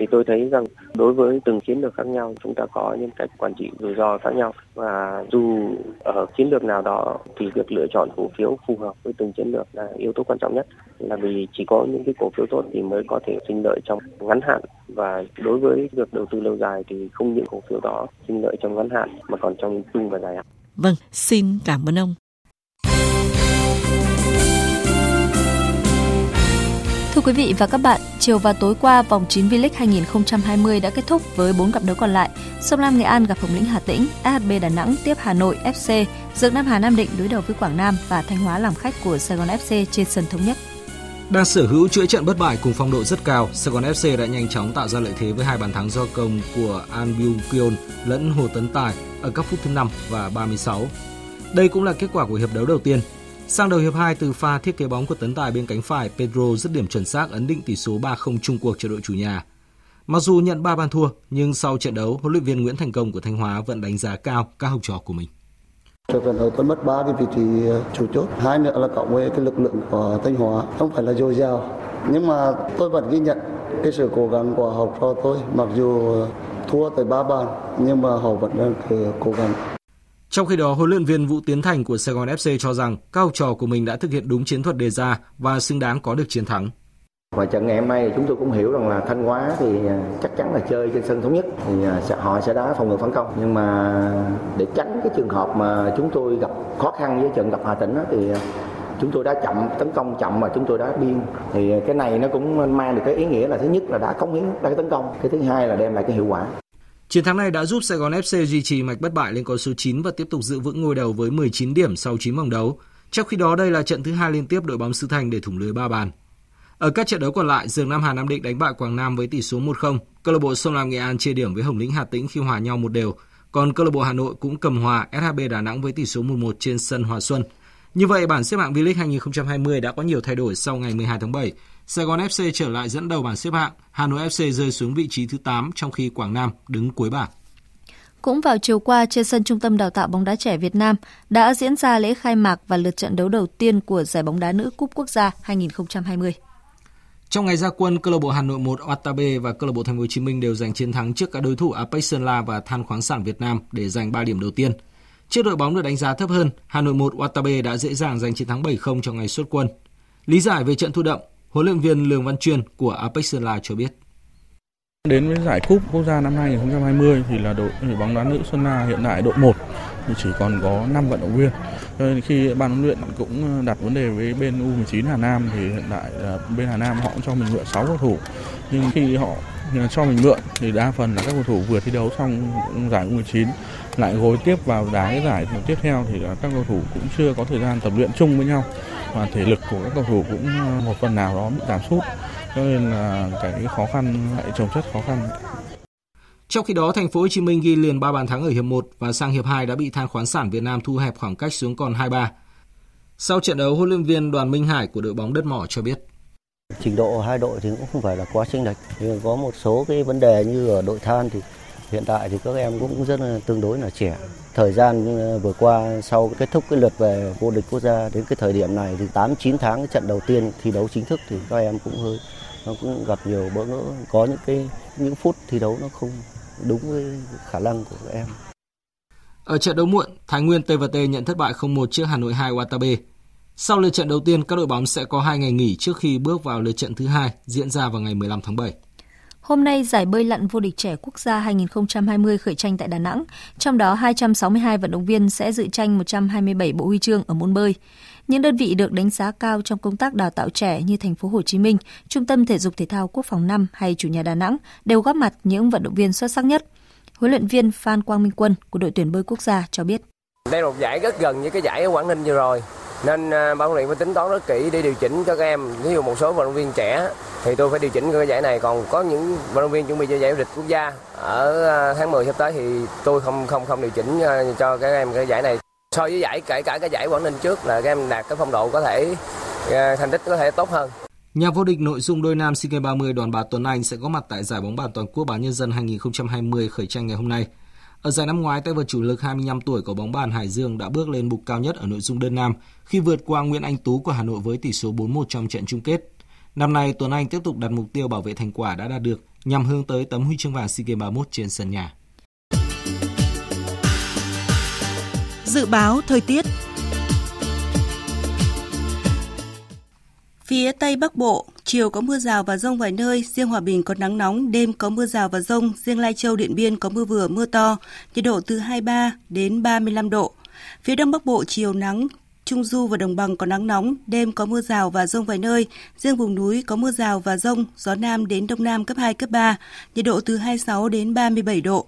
thì tôi thấy rằng đối với từng chiến lược khác nhau chúng ta có những cách quản trị rủi ro khác nhau và dù ở chiến lược nào đó thì việc lựa chọn cổ phiếu phù hợp với từng chiến lược là yếu tố quan trọng nhất là vì chỉ có những cái cổ phiếu tốt thì mới có thể sinh lợi trong ngắn hạn và đối với việc đầu tư lâu dài thì không những cổ phiếu đó sinh lợi trong ngắn hạn mà còn trong trung và dài hạn. Vâng, xin cảm ơn ông. Thưa quý vị và các bạn, chiều và tối qua vòng 9 V-League 2020 đã kết thúc với 4 cặp đấu còn lại. Sông Lam Nghệ An gặp Hồng Lĩnh Hà Tĩnh, AHB Đà Nẵng tiếp Hà Nội FC, Dược Nam Hà Nam Định đối đầu với Quảng Nam và Thanh Hóa làm khách của Sài Gòn FC trên sân thống nhất. Đang sở hữu chuỗi trận bất bại cùng phong độ rất cao, Sài Gòn FC đã nhanh chóng tạo ra lợi thế với hai bàn thắng do công của An Byung Kyon lẫn Hồ Tấn Tài ở các phút thứ 5 và 36. Đây cũng là kết quả của hiệp đấu đầu tiên Sang đầu hiệp 2 từ pha thiết kế bóng của tấn tài bên cánh phải, Pedro dứt điểm chuẩn xác ấn định tỷ số 3-0 chung cuộc cho đội chủ nhà. Mặc dù nhận 3 bàn thua, nhưng sau trận đấu, huấn luyện viên Nguyễn Thành Công của Thanh Hóa vẫn đánh giá cao các học trò của mình. Trận đấu có mất 3 cái vị trí ờ, chủ chốt, hai nữa là cộng với cái lực lượng của Thanh Hóa không phải là dồi dào, nhưng mà tôi vẫn ghi nhận cái sự cố gắng của học trò tôi, mặc dù ờ, thua tới 3 bàn nhưng mà họ vẫn đang ờ, cố gắng. Trong khi đó, huấn luyện viên Vũ Tiến Thành của Sài Gòn FC cho rằng các học trò của mình đã thực hiện đúng chiến thuật đề ra và xứng đáng có được chiến thắng. Và trận ngày hôm nay chúng tôi cũng hiểu rằng là Thanh Hóa thì à, chắc chắn là chơi trên sân thống nhất. Thì à, họ sẽ đá phòng ngự phản công. Nhưng mà để tránh cái trường hợp mà chúng tôi gặp khó khăn với trận gặp Hà Tĩnh thì à, chúng tôi đã chậm tấn công chậm mà chúng tôi đã biên. Thì cái này nó cũng mang được cái ý nghĩa là thứ nhất là đã cống hiến đã tấn công. Cái thứ hai là đem lại cái hiệu quả. Chiến thắng này đã giúp Sài Gòn FC duy trì mạch bất bại lên con số 9 và tiếp tục giữ vững ngôi đầu với 19 điểm sau 9 vòng đấu. Trong khi đó đây là trận thứ hai liên tiếp đội bóng xứ Thành để thủng lưới 3 bàn. Ở các trận đấu còn lại, Dương Nam Hà Nam Định đánh bại Quảng Nam với tỷ số 1-0. Câu lạc bộ Sông Lam Nghệ An chia điểm với Hồng Lĩnh Hà Tĩnh khi hòa nhau một đều. Còn câu lạc bộ Hà Nội cũng cầm hòa SHB Đà Nẵng với tỷ số 1-1 trên sân Hòa Xuân. Như vậy, bảng xếp hạng V-League 2020 đã có nhiều thay đổi sau ngày 12 tháng 7. Sài Gòn FC trở lại dẫn đầu bảng xếp hạng, Hà Nội FC rơi xuống vị trí thứ 8 trong khi Quảng Nam đứng cuối bảng. Cũng vào chiều qua trên sân Trung tâm Đào tạo bóng đá trẻ Việt Nam đã diễn ra lễ khai mạc và lượt trận đấu đầu tiên của giải bóng đá nữ Cúp Quốc gia 2020. Trong ngày ra quân, câu lạc bộ Hà Nội 1 Watabe và câu lạc bộ Thành phố Hồ Chí Minh đều giành chiến thắng trước các đối thủ Apex Sơn La và Than khoáng sản Việt Nam để giành 3 điểm đầu tiên. Trước đội bóng được đánh giá thấp hơn, Hà Nội 1 Watabe đã dễ dàng giành chiến thắng 7-0 trong ngày xuất quân. Lý giải về trận thụ động, huấn luyện viên Lương Văn Chuyên của Apex Sơn La cho biết. Đến với giải cúp quốc gia năm 2020 thì là đội bóng đá nữ Sơn La hiện tại đội 1 thì chỉ còn có 5 vận động viên. Nên khi ban huấn luyện cũng ờ, đặt vấn đề với bên U19 Hà Nam thì hiện tại bên Hà Nam họ cũng cho mình mượn 6 cầu thủ. Nhưng khi họ ờ, cho mình mượn thì đa phần là các cầu thủ vừa thi đấu xong giải U19 lại gối tiếp vào đá cái giải tiếp theo thì các cầu thủ cũng chưa có thời gian tập luyện chung với nhau và thể lực của các cầu thủ cũng một phần nào đó bị giảm sút cho nên là cái khó khăn lại chồng chất khó khăn. Trong khi đó, thành phố Hồ Chí Minh ghi liền 3 bàn thắng ở hiệp 1 và sang hiệp 2 đã bị Than khoáng sản Việt Nam thu hẹp khoảng cách xuống còn 2-3. Sau trận đấu, huấn luyện viên Đoàn Minh Hải của đội bóng đất mỏ cho biết. Trình độ hai đội thì cũng không phải là quá chênh lệch. Có một số cái vấn đề như ở đội Than thì hiện tại thì các em cũng rất là tương đối là trẻ. Thời gian ờ, vừa qua sau kết thúc cái lượt về vô địch quốc gia đến cái thời điểm này thì 8 9 tháng cái trận đầu tiên thi đấu chính thức thì các em cũng hơi nó cũng gặp nhiều bỡ ngỡ, có những cái những phút thi đấu nó không đúng với khả năng của các em. Ở trận đấu muộn, Thái Nguyên TVT nhận thất bại 0-1 trước Hà Nội 2 Watabe. Sau lượt trận đầu tiên, các đội bóng sẽ có 2 ngày nghỉ trước khi bước vào lượt trận thứ hai diễn ra vào ngày 15 tháng 7. Hôm nay, giải bơi lặn vô địch trẻ quốc gia 2020 khởi tranh tại Đà Nẵng. Trong đó, 262 vận động viên sẽ dự tranh 127 bộ huy chương ở môn bơi. Những đơn vị được đánh giá cao trong công tác đào tạo trẻ như thành phố Hồ Chí Minh, Trung tâm Thể dục Thể thao Quốc phòng 5 hay chủ nhà Đà Nẵng đều góp mặt những vận động viên xuất sắc nhất. Huấn luyện viên Phan Quang Minh Quân của đội tuyển bơi quốc gia cho biết. Đây là một giải rất gần với cái giải ở Quảng Ninh vừa rồi nên à, ban huấn luyện phải tính toán rất kỹ để điều chỉnh cho các em ví dụ một số vận động viên trẻ thì tôi phải điều chỉnh cái giải này còn có những vận động viên chuẩn bị cho giải vô địch quốc gia ở à, tháng 10 sắp tới thì tôi không không không điều chỉnh à, cho các em cái giải này So với giải, kể cả cái giải Quảng Ninh trước là các em đạt cái phong độ có thể thành tích có thể tốt hơn. Nhà vô địch nội dung đôi nam SEA Games 30 đoàn bà Tuấn Anh sẽ có mặt tại giải bóng bàn toàn quốc báo nhân dân 2020 khởi tranh ngày hôm nay. Ở giải năm ngoái, tay vợt chủ lực 25 tuổi của bóng bàn Hải Dương đã bước lên bục cao nhất ở nội dung đơn nam khi vượt qua Nguyễn Anh Tú của Hà Nội với tỷ số 4-1 trong trận chung kết. Năm nay, Tuấn Anh tiếp tục đặt mục tiêu bảo vệ thành quả đã đạt được nhằm hướng tới tấm huy chương vàng SEA Games 31 trên sân nhà. Dự báo thời tiết Phía Tây Bắc Bộ, chiều có mưa rào và rông vài nơi, riêng Hòa Bình có nắng nóng, đêm có mưa rào và rông, riêng Lai Châu, Điện Biên có mưa vừa, mưa to, nhiệt độ từ 23 đến 35 độ. Phía Đông Bắc Bộ, chiều nắng, Trung Du và Đồng bằng có nắng nóng, đêm có mưa rào và rông vài nơi, riêng vùng núi có mưa rào và rông, gió Nam đến Đông Nam cấp 2, cấp 3, nhiệt độ từ 26 đến 37 độ.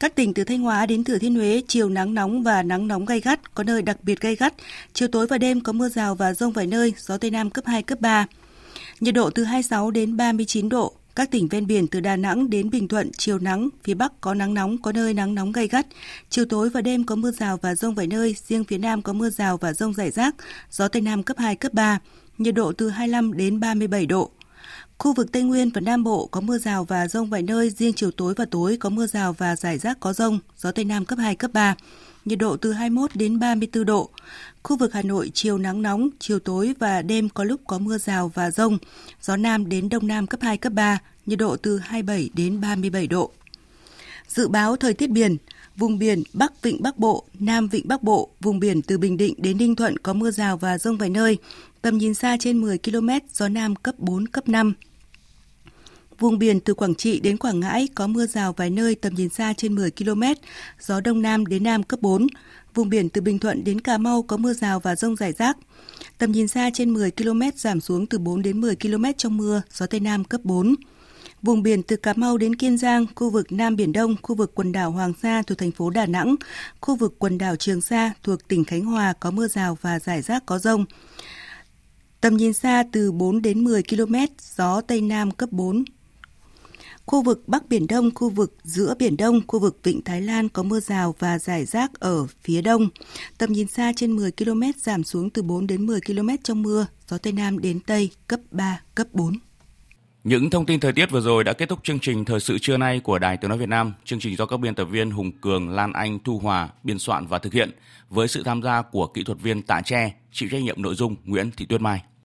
Các tỉnh từ Thanh Hóa đến Thừa Thiên Huế chiều nắng nóng và nắng nóng gay gắt, có nơi đặc biệt gay gắt. Chiều tối và đêm có mưa rào và rông vài nơi, gió Tây Nam cấp 2, cấp 3. Nhiệt độ từ 26 đến 39 độ. Các tỉnh ven biển từ Đà Nẵng đến Bình Thuận chiều nắng, phía Bắc có nắng nóng, có nơi nắng nóng gay gắt. Chiều tối và đêm có mưa rào và rông vài nơi, riêng phía Nam có mưa rào và rông rải rác, gió Tây Nam cấp 2, cấp 3. Nhiệt độ từ 25 đến 37 độ. Khu vực Tây Nguyên và Nam Bộ có mưa rào và rông vài nơi, riêng chiều tối và tối có mưa rào và rải rác có rông, gió Tây Nam cấp 2, cấp 3. Nhiệt độ từ 21 đến 34 độ. Khu vực Hà Nội chiều nắng nóng, chiều tối và đêm có lúc có mưa rào và rông, gió Nam đến Đông Nam cấp 2, cấp 3, nhiệt độ từ 27 đến 37 độ. Dự báo thời tiết biển, vùng biển Bắc Vịnh Bắc Bộ, Nam Vịnh Bắc Bộ, vùng biển từ Bình Định đến Ninh Thuận có mưa rào và rông vài nơi, tầm nhìn xa trên 10 km, gió Nam cấp 4, cấp 5. Vùng biển từ Quảng Trị đến Quảng Ngãi có mưa rào vài nơi tầm nhìn xa trên 10 km, gió Đông Nam đến Nam cấp 4. Vùng biển từ Bình Thuận đến Cà Mau có mưa rào và rông rải rác. Tầm nhìn xa trên 10 km giảm xuống từ 4 đến 10 km trong mưa, gió Tây Nam cấp 4. Vùng biển từ Cà Mau đến Kiên Giang, khu vực Nam Biển Đông, khu vực quần đảo Hoàng Sa thuộc thành phố Đà Nẵng, khu vực quần đảo Trường Sa thuộc tỉnh Khánh Hòa có mưa rào và rải rác có rông. Tầm nhìn xa từ 4 đến 10 km, gió Tây Nam cấp 4, Khu vực Bắc Biển Đông, khu vực giữa Biển Đông, khu vực Vịnh Thái Lan có mưa rào và rải rác ở phía đông. Tầm nhìn xa trên 10 km giảm xuống từ 4 đến 10 km trong mưa, gió Tây Nam đến Tây cấp 3, cấp 4. Những thông tin thời tiết vừa rồi đã kết thúc chương trình Thời sự trưa nay của Đài Tiếng Nói Việt Nam. Chương trình do các biên tập viên Hùng Cường, Lan Anh, Thu Hòa biên soạn và thực hiện với sự tham gia của kỹ thuật viên Tạ Tre, chịu trách nhiệm nội dung Nguyễn Thị Tuyết Mai.